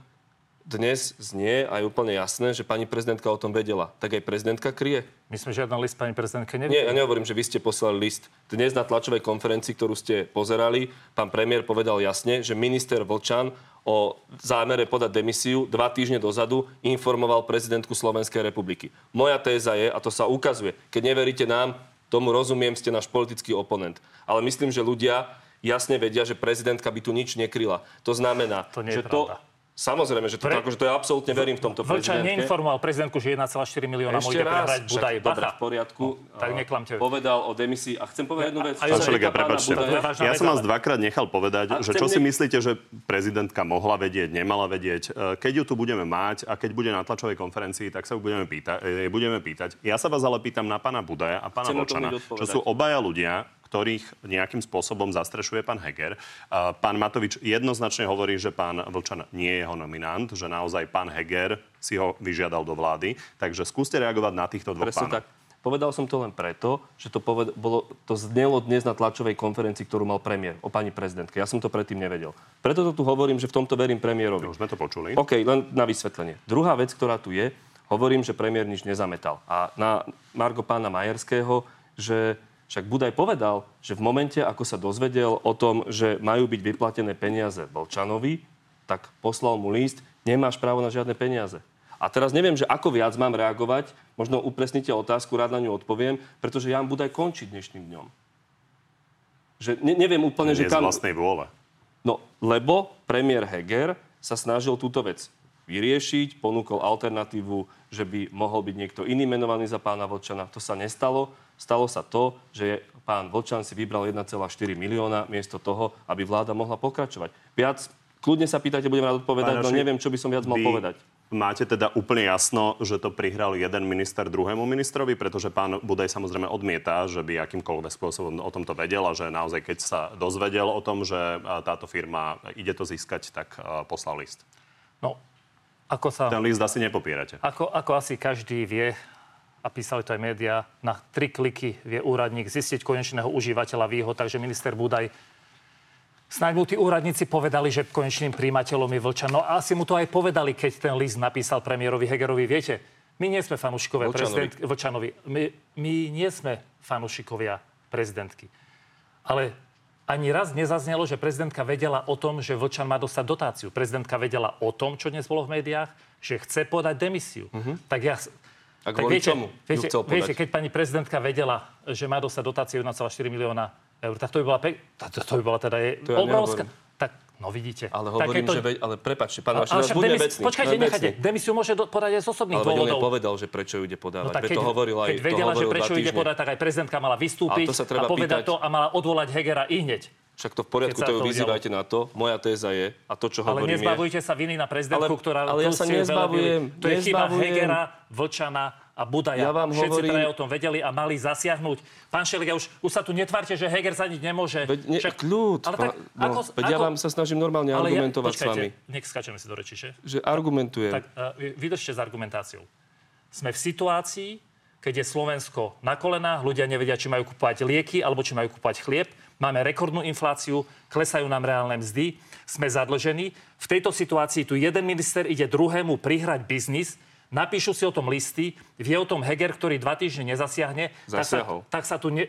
dnes znie aj úplne jasné, že pani prezidentka o tom vedela. Tak aj prezidentka krie. My sme žiadny list pani prezidentke nevideli. Nie, ja nehovorím, že vy ste poslali list. Dnes na tlačovej konferencii, ktorú ste pozerali, pán premiér povedal jasne, že minister Vlčan o zámere podať demisiu dva týždne dozadu informoval prezidentku Slovenskej republiky. Moja téza je, a to sa ukazuje, keď neveríte nám, tomu rozumiem, ste náš politický oponent. Ale myslím, že ľudia jasne vedia, že prezidentka by tu nič nekryla. To znamená, to nie je že pravda. to Samozrejme, že to, Pre... akože to ja absolútne verím v tomto Vlčan neinformoval prezidentku, že 1,4 milióna môže prehrať Budaj. Dobre, v poriadku. No, tak neklamte. Povedal o demisii. A chcem povedať jednu vec. Pán Šeliga, prepáčte. Ja som vás dvakrát nechal povedať, že čo si myslíte, že prezidentka mohla vedieť, nemala vedieť. E, keď ju tu budeme mať a keď bude na tlačovej konferencii, tak sa ju budeme pýtať. E, budeme pýtať. Ja sa vás ale pýtam na pána Budaja a pána Vočana, čo sú obaja ľudia, ktorých nejakým spôsobom zastrešuje pán Heger. Pán Matovič jednoznačne hovorí, že pán Vlčan nie je jeho nominant, že naozaj pán Heger si ho vyžiadal do vlády. Takže skúste reagovať na týchto dvoch Presne pánov. tak. Povedal som to len preto, že to, poved- bolo, to znelo dnes na tlačovej konferencii, ktorú mal premiér o pani prezidentke. Ja som to predtým nevedel. Preto to tu hovorím, že v tomto verím premiérovi. Už sme to počuli. OK, len na vysvetlenie. Druhá vec, ktorá tu je, hovorím, že premiér nič nezametal. A na Margo pána Majerského, že však Budaj povedal, že v momente, ako sa dozvedel o tom, že majú byť vyplatené peniaze Volčanovi, tak poslal mu list, nemáš právo na žiadne peniaze. A teraz neviem, že ako viac mám reagovať, možno upresnite otázku, rád na ňu odpoviem, pretože Jan Budaj končí dnešným dňom. Že ne, neviem úplne, Nie že z kam... vlastnej vôle. No, lebo premiér Heger sa snažil túto vec vyriešiť, ponúkol alternatívu, že by mohol byť niekto iný menovaný za pána Vlčana. To sa nestalo. Stalo sa to, že pán Vlčan si vybral 1,4 milióna miesto toho, aby vláda mohla pokračovať. Viac, kľudne sa pýtajte, budem rád odpovedať, Pán no neviem, čo by som viac mal vy povedať. Máte teda úplne jasno, že to prihral jeden minister druhému ministrovi, pretože pán Budaj samozrejme odmieta, že by akýmkoľvek spôsobom o tomto vedel a že naozaj, keď sa dozvedel o tom, že táto firma ide to získať, tak poslal list. No, ako sa... Ten list asi nepopierate. Ako, ako asi každý vie, a písali to aj médiá, na tri kliky vie úradník zistiť konečného užívateľa výhod, takže minister Budaj Snáď mu tí úradníci povedali, že konečným príjimateľom je Vlčan. No a asi mu to aj povedali, keď ten list napísal premiérovi Hegerovi. Viete, my nie sme fanúšikové Vlčanovi. prezident Vlčanovi. My, my nie sme fanúšikovia prezidentky. Ale ani raz nezaznelo, že prezidentka vedela o tom, že Vlčan má dostať dotáciu. Prezidentka vedela o tom, čo dnes bolo v médiách, že chce podať demisiu. Tak ja... A kvôli viete, čomu viete, chcel podať? viete, keď pani prezidentka vedela, že má dostať dotáciu 1,4 milióna eur, tak to by bola, pe- to, to by bola teda je To ja obrovská... nehovorím. Tak, no vidíte. Ale hovorím, takéto- že... Ve, ale prepačte, pán Ale Vašina, však buďme demis- vecní. Počkajte, buďme nechajte. Demisiu môže do, podať aj z osobných Ale dôvodov. nepovedal, že prečo ju ide podávať. No tak keď, to hovoril aj, keď vedela, to že prečo ide podať, tak aj prezidentka mala vystúpiť A to sa treba a povedať pýtať. to a mala odvolať Hegera i hneď. Však to v poriadku, to ju vyzývajte na to. Moja téza je, a to, čo Ale hovorím je... nezbavujte sa viny na prezidentku, Ale- ktorá ale ja sa nezbavujem. To je chyba. Hegera, Vlčana a Budaja. Ja vám Všetci hovorím- traja o tom vedeli a mali zasiahnuť. Pán Šelik, už, už sa tu netvárte, že Heger za nič nemôže. Veď ne, Však- kľud. Ale tak, no, ako, veď ja ako- vám sa snažím normálne ale argumentovať ja, s vami. Nech skáčeme si do reči, že? Že argumentujem. Tak uh, vydržte s argumentáciou. Sme v situácii, keď je Slovensko na kolenách, ľudia nevedia, či majú kúpať lieky alebo či majú kúpať chlieb. Máme rekordnú infláciu, klesajú nám reálne mzdy, sme zadlžení. V tejto situácii tu jeden minister ide druhému prihrať biznis, napíšu si o tom listy, vie o tom Heger, ktorý dva týždne nezasiahne. Tak sa, Zasiahol. tak sa tu ne,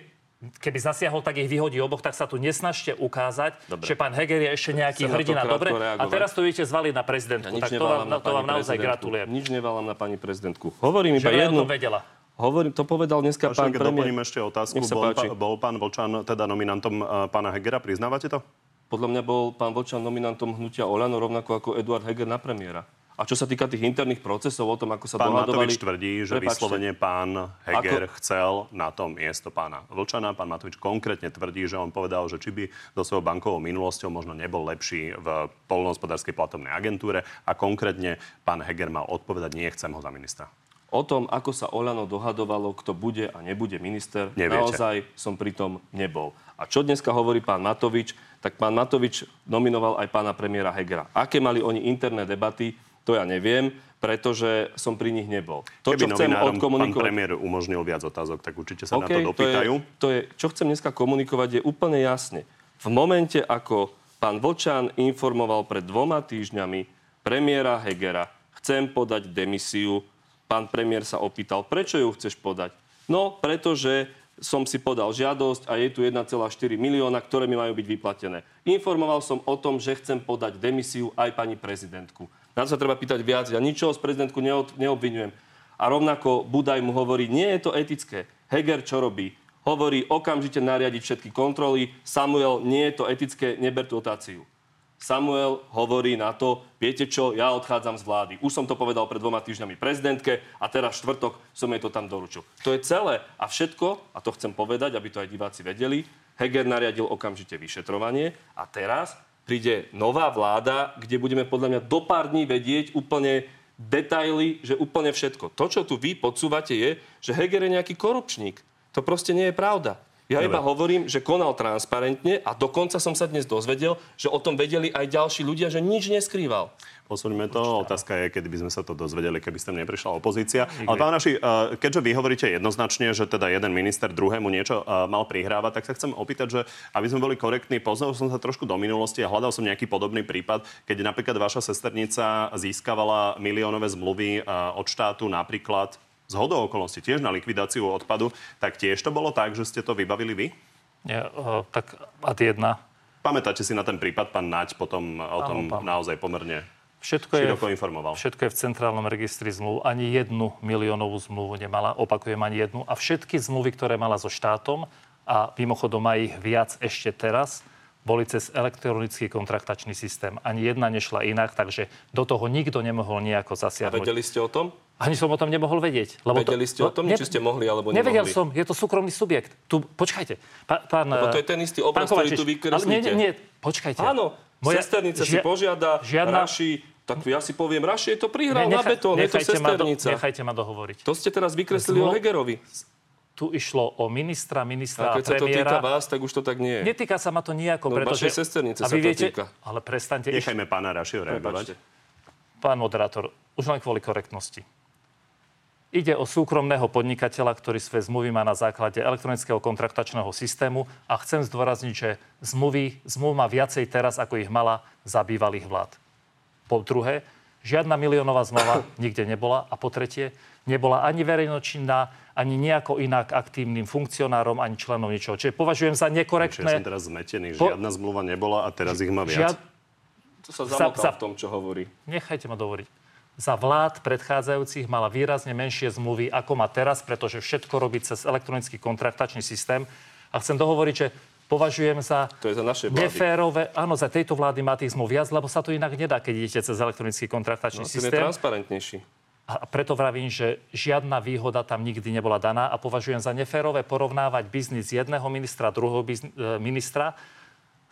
keby zasiahol, tak ich vyhodí oboch, tak sa tu nesnažte ukázať, Dobre. že pán Heger je ešte nejaký Chcem hrdina. Dobre, a teraz to idete zvaliť na prezidentku. Ja tak to vám, na to vám naozaj gratulujem. Nič neválam na pani prezidentku. Hovorím Že iba jednu... vedela. Hovorím, to povedal dneska Pán pán premiér. doplním ešte otázku. Bol, páči. bol pán Vlčan teda nominantom uh, pána Hegera, priznávate to? Podľa mňa bol pán Vlčan nominantom hnutia Oľano, rovnako ako Eduard Heger na premiéra. A čo sa týka tých interných procesov, o tom, ako sa Pán dohadovali... Matovič tvrdí, že Prepáčte. vyslovene pán Heger Ako- chcel na to miesto pána Vlčana. Pán Matovič konkrétne tvrdí, že on povedal, že či by do svojou bankovou minulosťou možno nebol lepší v polnohospodárskej platobnej agentúre a konkrétne pán Heger mal odpovedať, nie chcem ho za ministra. O tom, ako sa Oľano dohadovalo, kto bude a nebude minister, Neviete. naozaj som pri tom nebol. A čo dneska hovorí pán Matovič, tak pán Matovič nominoval aj pána premiéra Hegera. Aké mali oni interné debaty, to ja neviem, pretože som pri nich nebol. To, čo Keby chcem novinárom pán odkomunikovať... premiér umožnil viac otázok, tak určite sa na OK, to dopýtajú. To je, to je, čo chcem dneska komunikovať, je úplne jasne. V momente, ako pán Vlčan informoval pred dvoma týždňami premiéra Hegera, chcem podať demisiu, pán premiér sa opýtal, prečo ju chceš podať? No, pretože som si podal žiadosť a je tu 1,4 milióna, ktoré mi majú byť vyplatené. Informoval som o tom, že chcem podať demisiu aj pani prezidentku. Na to sa treba pýtať viac. Ja ničoho z prezidentku neod, neobvinujem. A rovnako Budaj mu hovorí, nie je to etické. Heger čo robí? Hovorí okamžite nariadiť všetky kontroly. Samuel, nie je to etické, neber tú dotáciu. Samuel hovorí na to, viete čo, ja odchádzam z vlády. Už som to povedal pred dvoma týždňami prezidentke a teraz štvrtok som jej to tam doručil. To je celé. A všetko, a to chcem povedať, aby to aj diváci vedeli, Heger nariadil okamžite vyšetrovanie a teraz príde nová vláda, kde budeme podľa mňa do pár dní vedieť úplne detaily, že úplne všetko. To, čo tu vy podsúvate, je, že Heger je nejaký korupčník. To proste nie je pravda. Ja iba hovorím, že konal transparentne a dokonca som sa dnes dozvedel, že o tom vedeli aj ďalší ľudia, že nič neskrýval. Posuňme to. Otázka je, kedy by sme sa to dozvedeli, keby ste neprišla opozícia. Ale pán Naši, eh, keďže vy hovoríte jednoznačne, že teda jeden minister druhému niečo eh, mal prihrávať, tak sa chcem opýtať, že aby sme boli korektní, pozrel som sa trošku do minulosti a hľadal som nejaký podobný prípad, keď napríklad vaša sesternica získavala miliónové zmluvy eh, od štátu napríklad z hodou okolností tiež na likvidáciu odpadu, tak tiež to bolo tak, že ste to vybavili vy? Nie, uh, tak ad jedna. Pamätáte si na ten prípad, pán Naď potom o tom pán. naozaj pomerne Všetko je, široko informoval. všetko je v centrálnom registri zmluv. Ani jednu miliónovú zmluvu nemala, opakujem ani jednu. A všetky zmluvy, ktoré mala so štátom, a mimochodom má ich viac ešte teraz, boli cez elektronický kontraktačný systém. Ani jedna nešla inak, takže do toho nikto nemohol nejako A zasiahnuť. vedeli ste o tom? Ani som o tom nemohol vedieť. Lebo Vedeli ste o tom, či ste mohli alebo Nevedel nemohli? som, je to súkromný subjekt. Tu, počkajte, pán... pán Lebo to je ten istý obraz, ktorý tu vykreslíte. Nie, nie, nie, počkajte. Áno, Moja, sesternica si žia- požiada, žiadna- Raši, tak ja si poviem, Raši je to prihral Ne, na betón, je to nechajte ma do- sesternica. Nechajte ma dohovoriť. To ste teraz vykreslili o Hegerovi. Tu išlo o ministra, ministra A a, keď sa to týka premiéra. vás, tak už to tak nie je. Netýka sa ma to nejako, No, pretože... vašej sesternice sa to viete, týka. Ale prestaňte. Nechajme pána Rašiho reagovať. Pán moderátor, už len kvôli korektnosti. Ide o súkromného podnikateľa, ktorý svoje zmluvy má na základe elektronického kontraktačného systému a chcem zdôrazniť, že zmluvy, zmluv má viacej teraz, ako ich mala za bývalých vlád. Po druhé, žiadna miliónová zmluva nikde nebola. A po tretie, nebola ani verejnočinná, ani nejako inak aktívnym funkcionárom, ani členom ničoho. Čiže považujem za Čiže ja nekorektné. som teraz zmetený. Po- Žiadna zmluva nebola a teraz ich má viac. Žiad... To sa Za- zamotal za- v tom, čo hovorí. Nechajte ma dovoriť. Za vlád predchádzajúcich mala výrazne menšie zmluvy, ako má teraz, pretože všetko robí cez elektronický kontraktačný systém. A chcem dohovoriť, že považujem za To je za našej vlády. neférové, áno, za tejto vlády má tých zmluv viac, lebo sa to inak nedá, keď idete cez elektronický kontraktačný No, ten je systém. transparentnejší. A preto vravím, že žiadna výhoda tam nikdy nebola daná a považujem za neférové porovnávať biznis jedného ministra, druhého bizn- e, ministra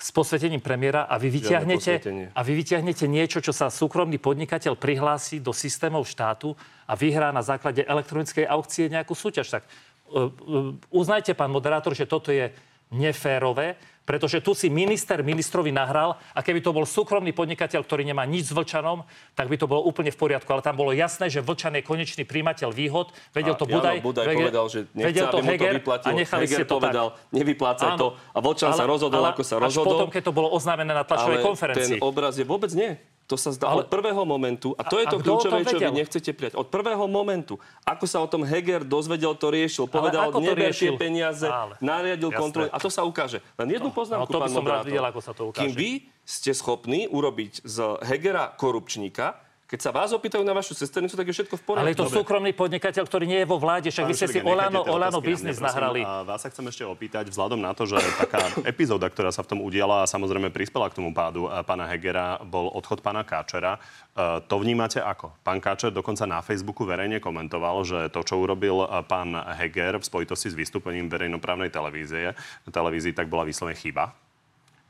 s posvetením premiéra a vy vyťahnete, a vy vyťahnete niečo, čo sa súkromný podnikateľ prihlási do systémov štátu a vyhrá na základe elektronickej aukcie nejakú súťaž. Tak uh, uh, uznajte, pán moderátor, že toto je neférové, pretože tu si minister ministrovi nahral a keby to bol súkromný podnikateľ, ktorý nemá nič s Vlčanom, tak by to bolo úplne v poriadku. Ale tam bolo jasné, že Vlčan je konečný príjimateľ výhod. Vedel to A Budaj. Jano Budaj vedel, povedal, že nechce, vedel to aby mu to Heger vyplatil. a nechali Heger ste to povedal, tak. nevyplácaj to. A Vlčan sa rozhodol, ako sa Až rozhodol. potom, keď to bolo oznámené na tlačovej ale konferencii. ten obraz je vôbec nie. To sa zdá Ale- od prvého momentu. A to je to kľúčové, čo vy nechcete prijať. Od prvého momentu. Ako sa o tom Heger dozvedel, to riešil. Povedal, neber tie peniaze, Ale. nariadil Jasné. kontrolu. A to sa ukáže. Len jednu poznámku, no, to by som rád videl, ako sa to ukáže. Kým vy ste schopní urobiť z Hegera korupčníka, keď sa vás opýtajú na vašu sesternicu, tak je všetko v poriadku. Ale je to Dobre. súkromný podnikateľ, ktorý nie je vo vláde, však vy Pán ste si Olano, Olano na mňa, biznis prosím. nahrali. A vás sa chcem ešte opýtať, vzhľadom na to, že taká epizóda, ktorá sa v tom udiala a samozrejme prispela k tomu pádu a pána Hegera, bol odchod pána Káčera. E, To vnímate ako? Pán Káčer dokonca na Facebooku verejne komentoval, že to, čo urobil e, pán Heger v spojitosti s vystúpením verejnoprávnej televízie, televízii, tak bola vyslovene chyba.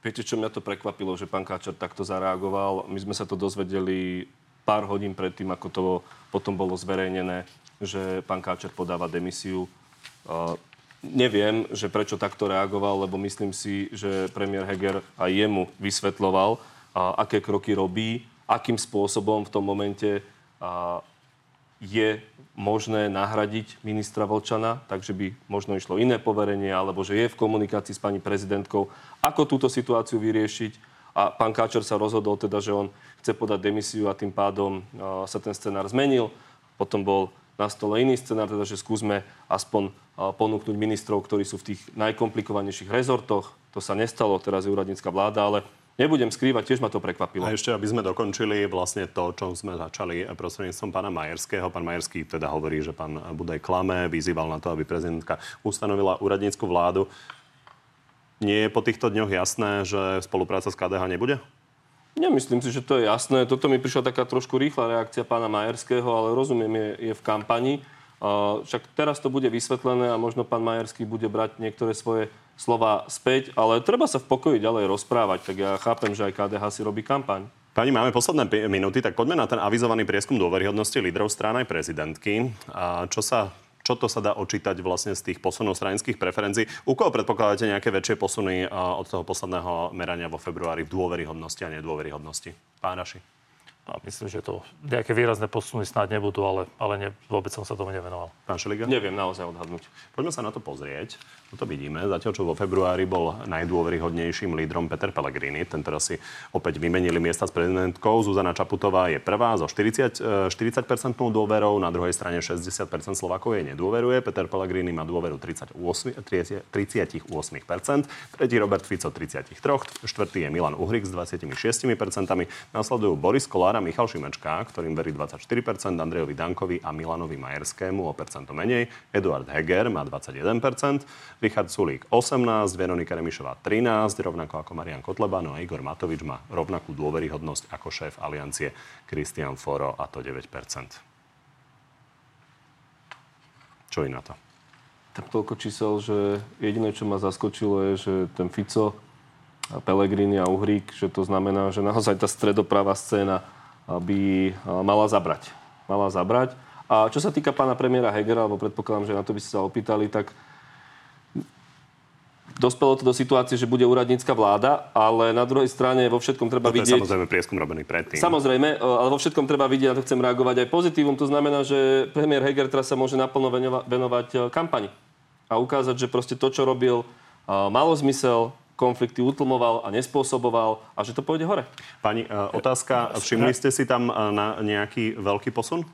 Viete, čo mňa to prekvapilo, že pán Káčer takto zareagoval? My sme sa to dozvedeli pár hodín predtým, ako to potom bolo zverejnené, že pán Káčer podáva demisiu. Uh, neviem, že prečo takto reagoval, lebo myslím si, že premiér Heger aj jemu vysvetloval, uh, aké kroky robí, akým spôsobom v tom momente uh, je možné nahradiť ministra Volčana, takže by možno išlo iné poverenie, alebo že je v komunikácii s pani prezidentkou, ako túto situáciu vyriešiť. A pán Káčer sa rozhodol teda, že on chce podať demisiu a tým pádom uh, sa ten scenár zmenil. Potom bol na stole iný scenár, teda, že skúsme aspoň uh, ponúknuť ministrov, ktorí sú v tých najkomplikovanejších rezortoch. To sa nestalo, teraz je úradnícka vláda, ale nebudem skrývať, tiež ma to prekvapilo. A ešte, aby sme dokončili vlastne to, čo sme začali prostredníctvom pána Majerského. Pán Majerský teda hovorí, že pán Budaj klame, vyzýval na to, aby prezidentka ustanovila úradnícku vládu. Nie je po týchto dňoch jasné, že spolupráca s KDH nebude? Nemyslím si, že to je jasné. Toto mi prišla taká trošku rýchla reakcia pána Majerského, ale rozumiem, je, je v kampani. Však teraz to bude vysvetlené a možno pán Majerský bude brať niektoré svoje slova späť, ale treba sa v pokoji ďalej rozprávať. Tak ja chápem, že aj KDH si robí kampaň. Pani, máme posledné minúty, tak poďme na ten avizovaný prieskum dôveryhodnosti lídrov strán prezidentky. A čo sa Čo to sa dá očítať vlastne z tých posunov stranických preferencií? U koho predpokladáte nejaké väčšie posuny od toho posledného merania vo februári v dôveryhodnosti a nedôveryhodnosti? Pán Raši. A myslím, že to nejaké výrazné posuny snáď nebudú, ale, ale ne, vôbec som sa tomu nevenoval. Pán Šeliga? Neviem naozaj odhadnúť. Poďme sa na to pozrieť. To vidíme. Zatiaľ, čo vo februári bol najdôveryhodnejším lídrom Peter Pellegrini. Ten teraz si opäť vymenili miesta s prezidentkou. Zuzana Čaputová je prvá so 40, 40% e, dôverou, na druhej strane 60% Slovakov jej nedôveruje. Peter Pellegrini má dôveru 38, 38%, tretí Robert Fico 33%, štvrtý je Milan Uhrik s 26%, nasledujú Boris Kolár a Michal Šimečka, ktorým verí 24%, Andrejovi Dankovi a Milanovi Majerskému o percento menej, Eduard Heger má 21%, Richard Sulík 18, Veronika Remišová 13, rovnako ako Marian Kotleba, no a Igor Matovič má rovnakú dôveryhodnosť ako šéf aliancie Christian Foro a to 9%. Čo je na to? Tak toľko čísel, že jediné, čo ma zaskočilo, je, že ten Fico, Pelegrini a Uhrík, že to znamená, že naozaj tá stredopravá scéna by mala zabrať. Mala zabrať. A čo sa týka pána premiéra Hegera, alebo predpokladám, že na to by ste sa opýtali, tak Dospelo to do situácie, že bude úradnícka vláda, ale na druhej strane vo všetkom treba Toto vidieť... je samozrejme prieskum robený predtým. Samozrejme, e, ale vo všetkom treba vidieť, a to chcem reagovať aj pozitívum. To znamená, že premiér Heger teraz sa môže naplno venovať e, kampani a ukázať, že proste to, čo robil, malo zmysel, konflikty utlmoval a nespôsoboval a že to pôjde hore. Pani, otázka, všimli ste si tam na nejaký veľký posun?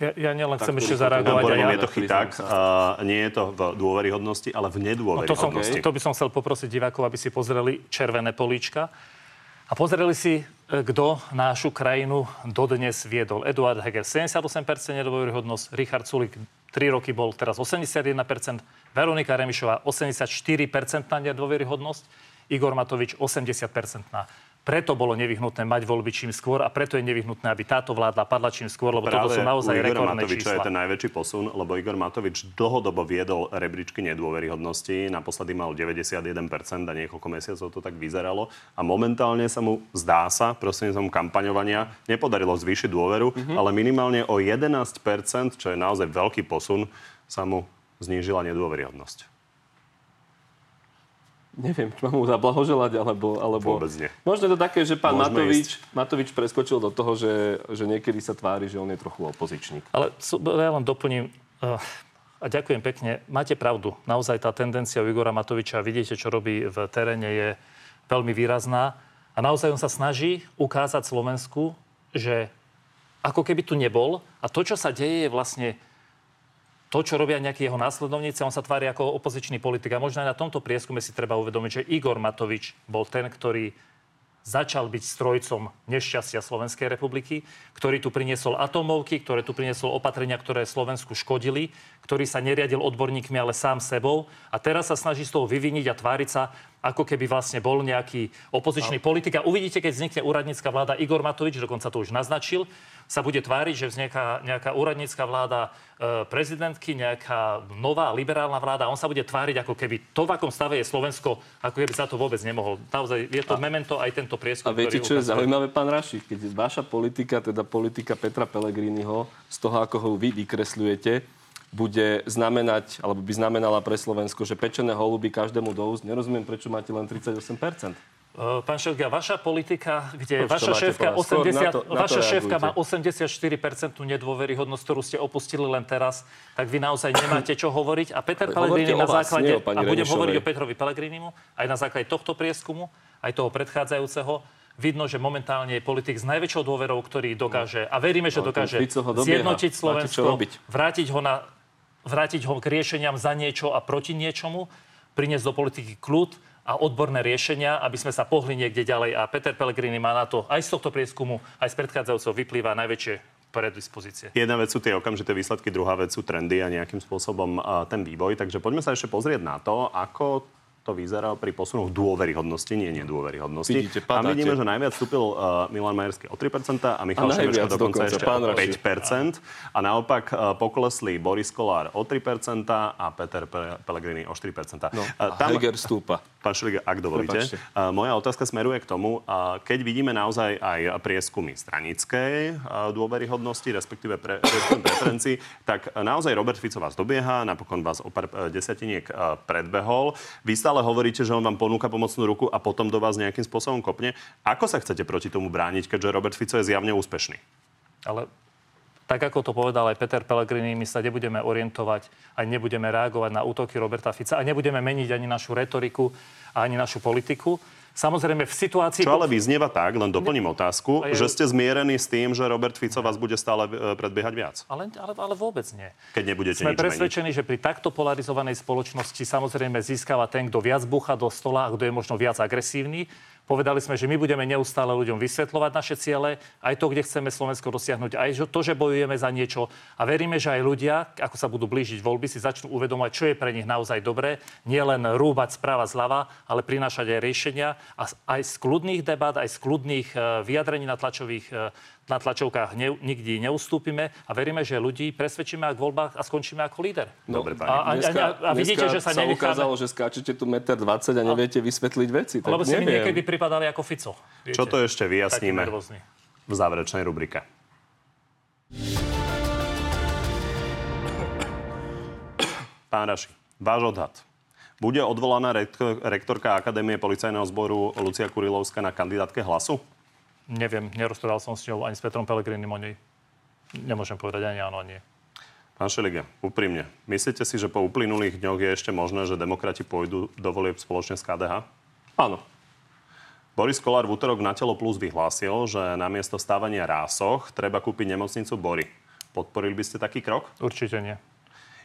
Ja, ja nielen chcem ešte zareagovať. Ja, je to chyták. Uh, nie je to v dôveryhodnosti, ale v nedôveryhodnosti. No to, som, to by som chcel poprosiť divákov, aby si pozreli červené políčka a pozreli si, e, kto našu krajinu dodnes viedol. Eduard Heger 78% nedôveryhodnosť, Richard Sulik 3 roky bol teraz 81%, Veronika Remišová 84% na nedôveryhodnosť, Igor Matovič 80% na preto bolo nevyhnutné mať voľby čím skôr a preto je nevyhnutné, aby táto vláda padla čím skôr, lebo Práve toto sú naozaj rekordné Matoviča čísla. je ten najväčší posun, lebo Igor Matovič dlhodobo viedol rebríčky nedôveryhodnosti. Naposledy mal 91% a niekoľko mesiacov to tak vyzeralo. A momentálne sa mu zdá sa, som kampaňovania, nepodarilo zvýšiť dôveru, mm-hmm. ale minimálne o 11%, čo je naozaj veľký posun, sa mu znížila nedôveryhodnosť. Neviem, či mám mu zablahoželať, alebo... alebo... Vôbec nie. Možno je to také, že pán Matovič, Matovič preskočil do toho, že, že niekedy sa tvári, že on je trochu opozičník. Ale ja len doplním, uh, a ďakujem pekne, máte pravdu. Naozaj tá tendencia u Igora Matoviča, vidíte, čo robí v teréne, je veľmi výrazná. A naozaj on sa snaží ukázať Slovensku, že ako keby tu nebol. A to, čo sa deje, je vlastne to, čo robia nejakí jeho následovníci, on sa tvári ako opozičný politik. A možno aj na tomto prieskume si treba uvedomiť, že Igor Matovič bol ten, ktorý začal byť strojcom nešťastia Slovenskej republiky, ktorý tu priniesol atomovky, ktoré tu priniesol opatrenia, ktoré Slovensku škodili, ktorý sa neriadil odborníkmi, ale sám sebou. A teraz sa snaží z toho vyviniť a tváriť sa, ako keby vlastne bol nejaký opozičný no. politik. A uvidíte, keď vznikne úradnícka vláda, Igor Matovič, dokonca to už naznačil, sa bude tváriť, že vzniká nejaká úradnícka vláda e, prezidentky, nejaká nová liberálna vláda a on sa bude tváriť, ako keby to, v akom stave je Slovensko, ako keby sa to vôbec nemohol. Naozaj je to a, memento aj tento prieskum. A viete, čo je zaujímavé, pán Raši? Keď vaša politika, teda politika Petra Pellegriniho, z toho, ako ho vy vykresľujete, bude znamenať, alebo by znamenala pre Slovensko, že pečené holuby každému do úst. Nerozumiem, prečo máte len 38%. Eh, pán Šelga, vaša politika, kde Už vaša šéfka, 80, na to, na vaša šéfka má 84% nedôveryhodnosť, ktorú ste opustili len teraz, tak vy naozaj nemáte čo hovoriť. A Peter Pellegrini na základe, a budem hovoriť o Petrovi Pellegrinimu, aj na základe tohto prieskumu, aj toho predchádzajúceho, vidno, že momentálne je politik s najväčšou dôverou, ktorý dokáže, a veríme, že no, dokáže zjednotiť Slovensko, vrátiť ho, na, vrátiť ho k riešeniam za niečo a proti niečomu, priniesť do politiky kľud, a odborné riešenia, aby sme sa pohli niekde ďalej. A Peter Pellegrini má na to aj z tohto prieskumu, aj z predchádzajúceho vyplýva najväčšie predispozície. Jedna vec sú tie okamžité výsledky, druhá vec sú trendy a nejakým spôsobom ten vývoj. Takže poďme sa ešte pozrieť na to, ako to vyzerá pri posunoch dôveryhodnosti, nie nedôveryhodnosti. Vidíte, Tam padáte. vidíme, že najviac vstúpil uh, Milan Majerský o 3% a Michal A Šimečka dokonca dokonca, ešte pán o Raši. 5%. A naopak uh, poklesli Boris Kolár o 3% a Peter Pe- Pellegrini o 4%. No, Uh, a Heger stúpa. Pán Šeliga, ak dovolíte. Uh, moja otázka smeruje k tomu, uh, keď vidíme naozaj aj prieskumy stranickej uh, dôveryhodnosti, respektíve pre, preferencií, tak uh, naozaj Robert Fico vás dobieha, napokon vás o pár uh, desatiniek uh, predbehol. Vy stále hovoríte, že on vám ponúka pomocnú ruku a potom do vás nejakým spôsobom kopne. Ako sa chcete proti tomu brániť, keďže Robert Fico je zjavne úspešný? Ale tak ako to povedal aj Peter Pellegrini, my sa nebudeme orientovať a nebudeme reagovať na útoky Roberta Fica a nebudeme meniť ani našu retoriku a ani našu politiku. Samozrejme v situácii... Čo ale vyznieva tak, len doplním otázku, je- že ste zmierení s tým, že Robert Fico vás bude stále uh, predbiehať viac, Ale, ale, ale vôbec nie. keď nebudete Sme nič meniť. presvedčení, že pri takto polarizovanej spoločnosti samozrejme získava ten, kto viac búcha do stola a kto je možno viac agresívny. Povedali sme, že my budeme neustále ľuďom vysvetľovať naše ciele, aj to, kde chceme Slovensko dosiahnuť, aj to, že bojujeme za niečo. A veríme, že aj ľudia, ako sa budú blížiť voľby, si začnú uvedomať, čo je pre nich naozaj dobré. Nie len rúbať správa zľava, ale prinášať aj riešenia. A aj z kľudných debat, aj z kľudných eh, vyjadrení na tlačových eh, na tlačovkách ne, nikdy neustúpime a veríme, že ľudí presvedčíme v voľbách a skončíme ako líder. Dobre, pani. A, a, a, a vidíte, že sa, sa ukázalo, že skáčete tu 1,20 m a neviete vysvetliť veci. Tak Lebo si mi neviem. niekedy pripadali ako Fico. Viete? Čo to ešte vyjasníme v záverečnej rubrike? Pán Raši, váš odhad. Bude odvolaná rektor- rektorka Akadémie policajného zboru Lucia Kurilovská na kandidátke hlasu? Neviem, nerozprával som s ňou ani s Petrom Pelegrinim o nej. Nemôžem povedať ani áno, ani nie. Pán Šeliga, úprimne, myslíte si, že po uplynulých dňoch je ešte možné, že demokrati pôjdu do volieb spoločne s KDH? Áno. Boris Kolár v útorok na Telo Plus vyhlásil, že namiesto stávania rásoch treba kúpiť nemocnicu Bory. Podporili by ste taký krok? Určite nie.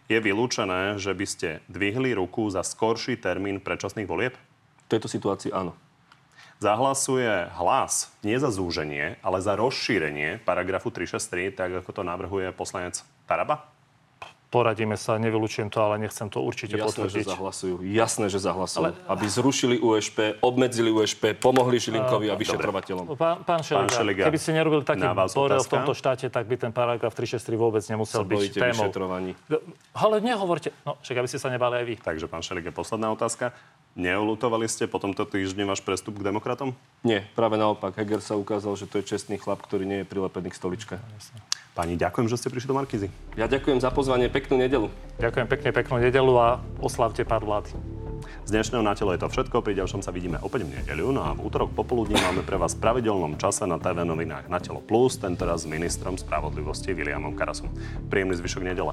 Je vylúčené, že by ste dvihli ruku za skorší termín predčasných volieb? V tejto situácii áno. Zahlasuje hlas nie za zúženie, ale za rozšírenie paragrafu 363, tak ako to navrhuje poslanec Taraba? Poradíme sa, nevylučujem to, ale nechcem to určite Jasné, že potvrdiť. zahlasujú. Jasné, že zahlasujú. Ale- Aby zrušili USP, obmedzili USP, pomohli Žilinkovi a vyšetrovateľom. Pán, pán Šeliga, Šeliga, keby ste nerobili taký borel v tomto štáte, tak by ten paragraf 363 vôbec nemusel Sa byť témou. Ale nehovorte, no však aby ste sa nebali aj vy. Takže, pán Šeliga, posledná otázka. Neulutovali ste po tomto týždni váš prestup k demokratom? Nie, práve naopak. Heger sa ukázal, že to je čestný chlap, ktorý nie je prilepený k stoličke. Pani, ďakujem, že ste prišli do Markízy. Ja ďakujem za pozvanie, peknú nedelu. Ďakujem pekne, peknú nedelu a oslavte pár vlády. Z dnešného na telo je to všetko. Pri ďalšom sa vidíme opäť v nedeľu. No a v útorok popoludní máme pre vás v pravidelnom čase na TV novinách na telo plus, tentoraz s ministrom spravodlivosti Williamom Karasom. Príjemný zvyšok nedele.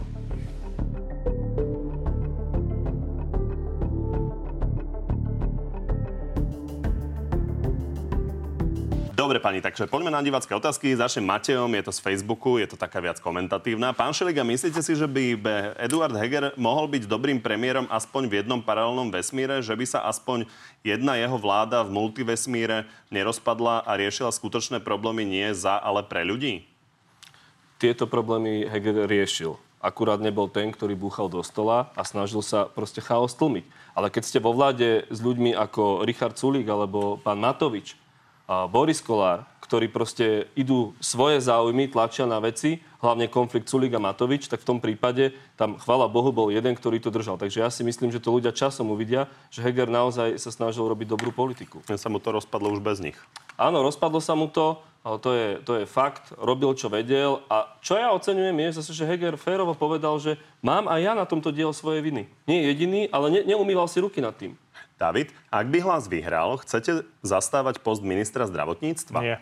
Dobre, pani, takže poďme na divácké otázky. Začnem Matejom, je to z Facebooku, je to taká viac komentatívna. Pán Šeliga, myslíte si, že by Eduard Heger mohol byť dobrým premiérom aspoň v jednom paralelnom vesmíre, že by sa aspoň jedna jeho vláda v multivesmíre nerozpadla a riešila skutočné problémy nie za, ale pre ľudí? Tieto problémy Heger riešil. Akurát nebol ten, ktorý búchal do stola a snažil sa proste chaos tlmiť. Ale keď ste vo vláde s ľuďmi ako Richard Sulík alebo pán Matovič, Boris Kolár, ktorí proste idú svoje záujmy, tlačia na veci, hlavne konflikt Sulík a Matovič, tak v tom prípade tam, chvala Bohu, bol jeden, ktorý to držal. Takže ja si myslím, že to ľudia časom uvidia, že Heger naozaj sa snažil robiť dobrú politiku. Ja sa mu to rozpadlo už bez nich. Áno, rozpadlo sa mu to, ale to je, to je fakt. Robil, čo vedel. A čo ja oceňujem je zase, že Heger férovo povedal, že mám aj ja na tomto diel svoje viny. Nie jediný, ale ne, neumýval si ruky nad tým. David, ak by hlas vyhral, chcete zastávať post ministra zdravotníctva? Nie.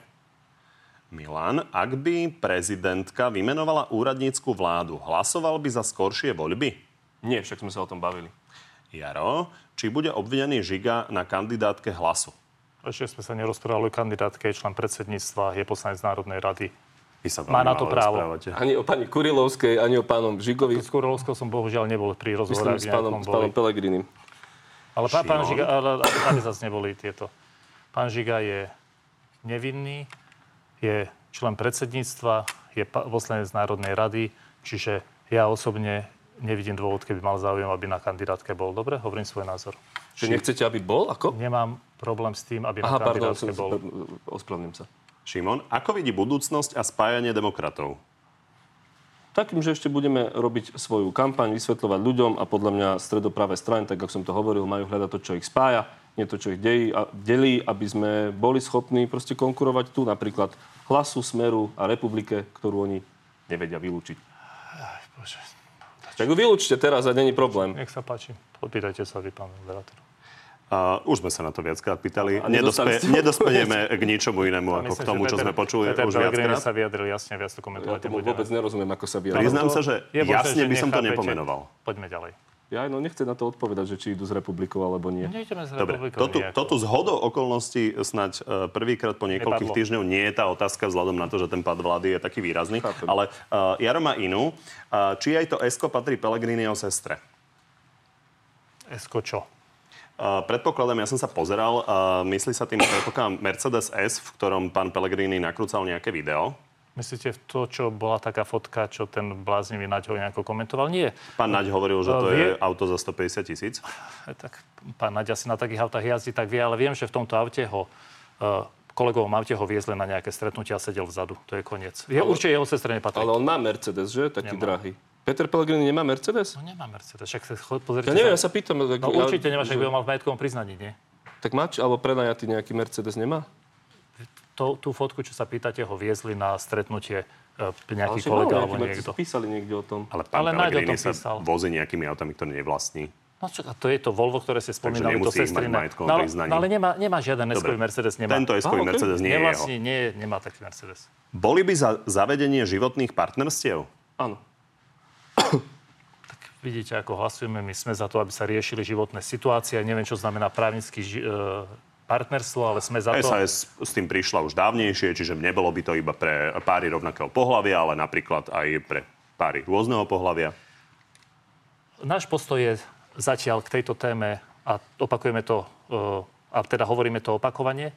Milan, ak by prezidentka vymenovala úradnícku vládu, hlasoval by za skoršie voľby? Nie, však sme sa o tom bavili. Jaro, či bude obvinený Žiga na kandidátke hlasu? Ešte sme sa nerozprávali o kandidátke, je člen predsedníctva, je poslanec Národnej rady. Vy sa Má na to právo. rozprávate. Ani o pani Kurilovskej, ani o pánom Žigovi. S Kurolovskou som bohužiaľ nebol pri Myslím, rozhovore, s pánom, s pánom Pelegrinim. Ale pán, pán? Žiga, ale, ale zase neboli tieto. Pán Žiga je nevinný, je člen predsedníctva, je poslanec Národnej rady, čiže ja osobne nevidím dôvod, keby mal záujem, aby na kandidátke bol. Dobre, hovorím svoj názor. Že nechcete, aby bol? Ako? Nemám problém s tým, aby Aha, na pardon, kandidátke som, bol. ospravedlňujem sa. Šimon, ako vidí budúcnosť a spájanie demokratov? Takým, že ešte budeme robiť svoju kampaň, vysvetľovať ľuďom a podľa mňa stredopravé strany, tak ako som to hovoril, majú hľadať to, čo ich spája, nie to, čo ich delí, a delí aby sme boli schopní proste konkurovať tu napríklad hlasu, smeru a republike, ktorú oni nevedia vylúčiť. Bože. Tak ju vylúčte teraz a není problém. Nech sa páči. Odpýtajte sa vy, pán moderátor. Uh, už sme sa na to viackrát pýtali. A Nedospe, nedospejeme k ničomu inému, ako k tomu, čo sme počuli Peter už viackrát. sa vyjadril jasne, viac to Ja komentovať tomu nebudeme. vôbec nerozumiem, ako sa vyjadril. Priznám sa, že jasne že by som to nepomenoval. Poďme ďalej. Ja no nechce na to odpovedať, že či idú s republikou alebo nie. Nejdeme z Dobre, toto, nejako. toto z hodou okolností snať e, prvýkrát po niekoľkých Nepadlo. týždňov nie je tá otázka vzhľadom na to, že ten pad vlády je taký výrazný. Chápem. Ale uh, Jaro má inú. Uh, či aj to Esko patrí Pellegriniho sestre? Esko čo? Uh, predpokladám, ja som sa pozeral, uh, myslí sa tým, predpokladám, Mercedes S, v ktorom pán Pellegrini nakrúcal nejaké video. Myslíte v to, čo bola taká fotka, čo ten bláznivý Naď ho nejako komentoval? Nie. Pán Naď hovoril, že to Uh, je vie- auto za 150 tisíc. Tak pán Naď asi na takých autách jazdí, tak vie, ale viem, že v tomto aute ho uh, kolegovom aute ho viezli na nejaké stretnutie a sedel vzadu. To je koniec. Je, určite jeho sestre nepatrí. Ale on má Mercedes, že? Taký Nemá. drahý. Peter Pellegrini nemá Mercedes? No nemá Mercedes, však sa pozrite Ja neviem, ja sa. pýtam. tak- No určite nemá, však že- by ho mal v majetkovom priznaní, nie? Tak máč, alebo prenajatý nejaký Mercedes nemá? To, tú fotku, čo sa pýtate, ho viezli na stretnutie uh, nejaký však kolega alebo niekto. Písali niekde o tom. Ale pán Ale Pellegrini sa písal. vozí nejakými autami, ktoré nevlastní. No čo, a to je to Volvo, ktoré ste spomínali, to nemusí mať sestrina. No, ale- no ale nemá, nemá žiaden eskový Mercedes, nemá. Tento eskový Á, okej. Mercedes nie je jeho. Nevlastní, nie, nemá taký Mercedes. Boli by za zavedenie životných partnerstiev? Áno. Vidíte, ako hlasujeme. My sme za to, aby sa riešili životné situácie. Neviem, čo znamená právnický ži- e, partnerstvo, ale sme za to... SAS s tým prišla už dávnejšie, čiže nebolo by to iba pre páry rovnakého pohľavia, ale napríklad aj pre páry rôzneho pohľavia. Náš postoj je zatiaľ k tejto téme, a opakujeme to, e, a teda hovoríme to opakovane,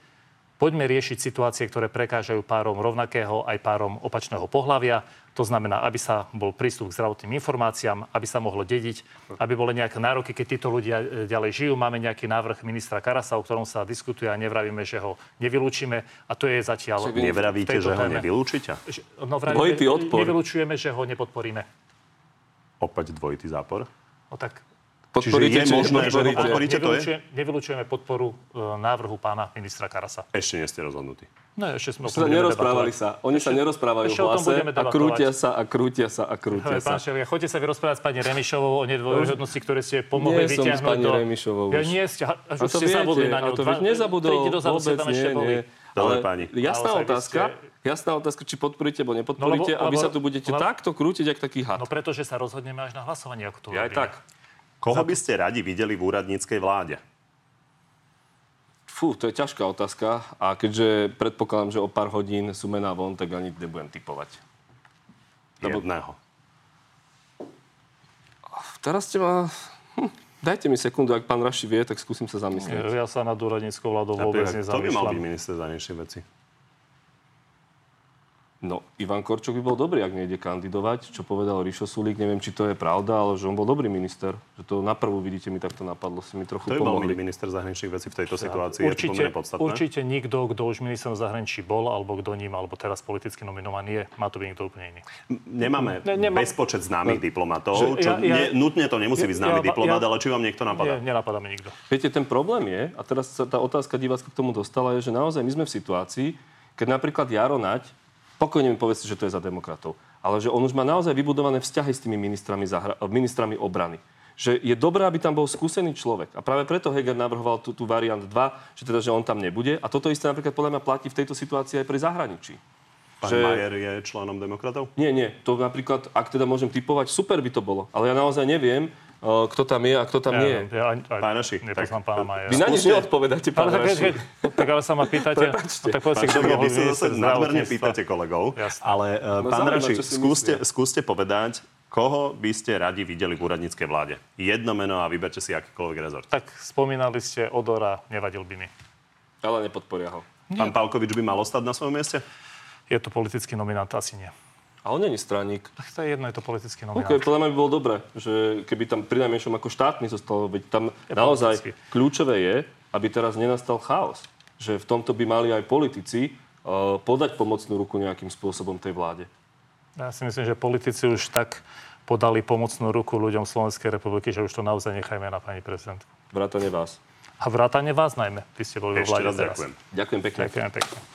poďme riešiť situácie, ktoré prekážajú párom rovnakého aj párom opačného pohľavia. To znamená, aby sa bol prístup k zdravotným informáciám, aby sa mohlo dediť, aby boli nejaké nároky, keď títo ľudia e, ďalej žijú. Máme nejaký návrh ministra Karasa, o ktorom sa diskutuje a nevravíme, že ho nevylúčime. A to je zatiaľ... Nevravíte, že ho nevylúčite? No, vravíme, Dvojitý odpor. Nevylučujeme, že ho nepodporíme. Opäť dvojitý zápor. No tak Podporíte, je či možné, nepodporíte? podporíte? to je? nevylučujem, nevylučujeme podporu e, návrhu pána ministra Karasa. Ešte nie ste rozhodnutí. No, ešte sme Sa nerozprávali debatovať. sa. Oni sa nerozprávajú ešte v o tom hlase a krútia sa a krútia sa a krútia Ale, pán sa. Ševia, chodite sa vyrozprávať s pani Remišovou o nedôveryhodnosti, ktoré ste pomohli Nie som s vyťahnuť pani do... Remišovou Ja už. nie ste, a- až A už to ste zabudli na a ňu. to nezabudol, vôbec ešte nie, nie. Dobre, Ale páni. jasná otázka, jasná otázka, či podporíte, alebo nepodporíte, No, lebo- a vy lebo- sa tu budete lebo- takto krútiť, jak taký had. No pretože sa rozhodneme až na hlasovanie, ako to Ja aj tak. Koho by ste radi videli v úradníckej vláde? Fú, to je ťažká otázka a keďže predpokladám, že o pár hodín sú mená von, tak ani nebudem typovať. Lebo- Jedného. Teraz ste ma... Hm, dajte mi sekundu, ak pán Raši vie, tak skúsim sa zamyslieť. Ja sa nad úradníckou vládou vôbec Kto by mal byť nezamýšľam. minister zahraničných vecí? No, Ivan Korčok by bol dobrý, ak nejde kandidovať. Čo povedal Rišo Sulík, neviem, či to je pravda, ale že on bol dobrý minister. Že to na prvú, vidíte, mi takto napadlo, si mi trochu byť pomohli. minister zahraničných vecí v tejto situácii? je to Určite, určite nikto, kto už ministrom zahraničí bol, alebo kto ním, alebo teraz politicky nominovaný je, má to byť niekto úplne iný. Nemáme Ne- nemám- bezpočet známych diplomatov, Že čo ja- ja- nie, nutne to nemusí byť známy ja- ja- diplomat, ja- ale či vám niekto napadá? Nie, nenapadá mi nikto. Viete, ten problém je, a teraz sa tá otázka divácka k tomu dostala, je, že naozaj my sme v situácii, keď napríklad Jaro Naď, pokojne mi povedzte, že to je za demokratov, ale že on už má naozaj vybudované vzťahy s tými ministrami, zahra- ministrami obrany. Že je dobré, aby tam bol skúsený človek. A práve preto Heger navrhoval tú, tú variant 2, že teda, že on tam nebude. A toto isté napríklad podľa mňa platí v tejto situácii aj pri zahraničí. Pán že- Majer je členom demokratov? Nie, nie. To napríklad, ak teda môžem typovať, super by to bolo. Ale ja naozaj neviem, kto tam je a kto tam nie je. Ja, ja, aj, Pán Raši, nepoznám tak- pána Majera. Vy na nič neodpovedáte, pán Ale tak, keď, tak ale sa ma pýtate, Prepačte. tak povedzte, kto mohol vy sa nadmerne pýtate kolegov, Jasné. ale uh, No pán Raši, skúste, skúste povedať, koho by ste radi videli v úradníckej vláde. Jedno meno a vyberte si akýkoľvek rezort. Tak spomínali ste Odora, nevadil by mi. Ale nepodporia ho. Pán Pálkovič by mal ostať na svojom mieste? Je to politický nominant, asi nie. A on není straník. Tak to je jedno, je to politický novinár. podľa mňa by bolo dobre, že keby tam pri najmenšom ako štátny zostal, veď tam naozaj politický. kľúčové je, aby teraz nenastal chaos. Že v tomto by mali aj politici uh, podať pomocnú ruku nejakým spôsobom tej vláde. Ja si myslím, že politici už tak podali pomocnú ruku ľuďom Slovenskej republiky, že už to naozaj nechajme na pani prezidentku. Vrátane vás. A vrátane vás najmä. Vy ste boli vo vláde raz teraz. ďakujem. Ďakujem pekne. Ďakujem pekne.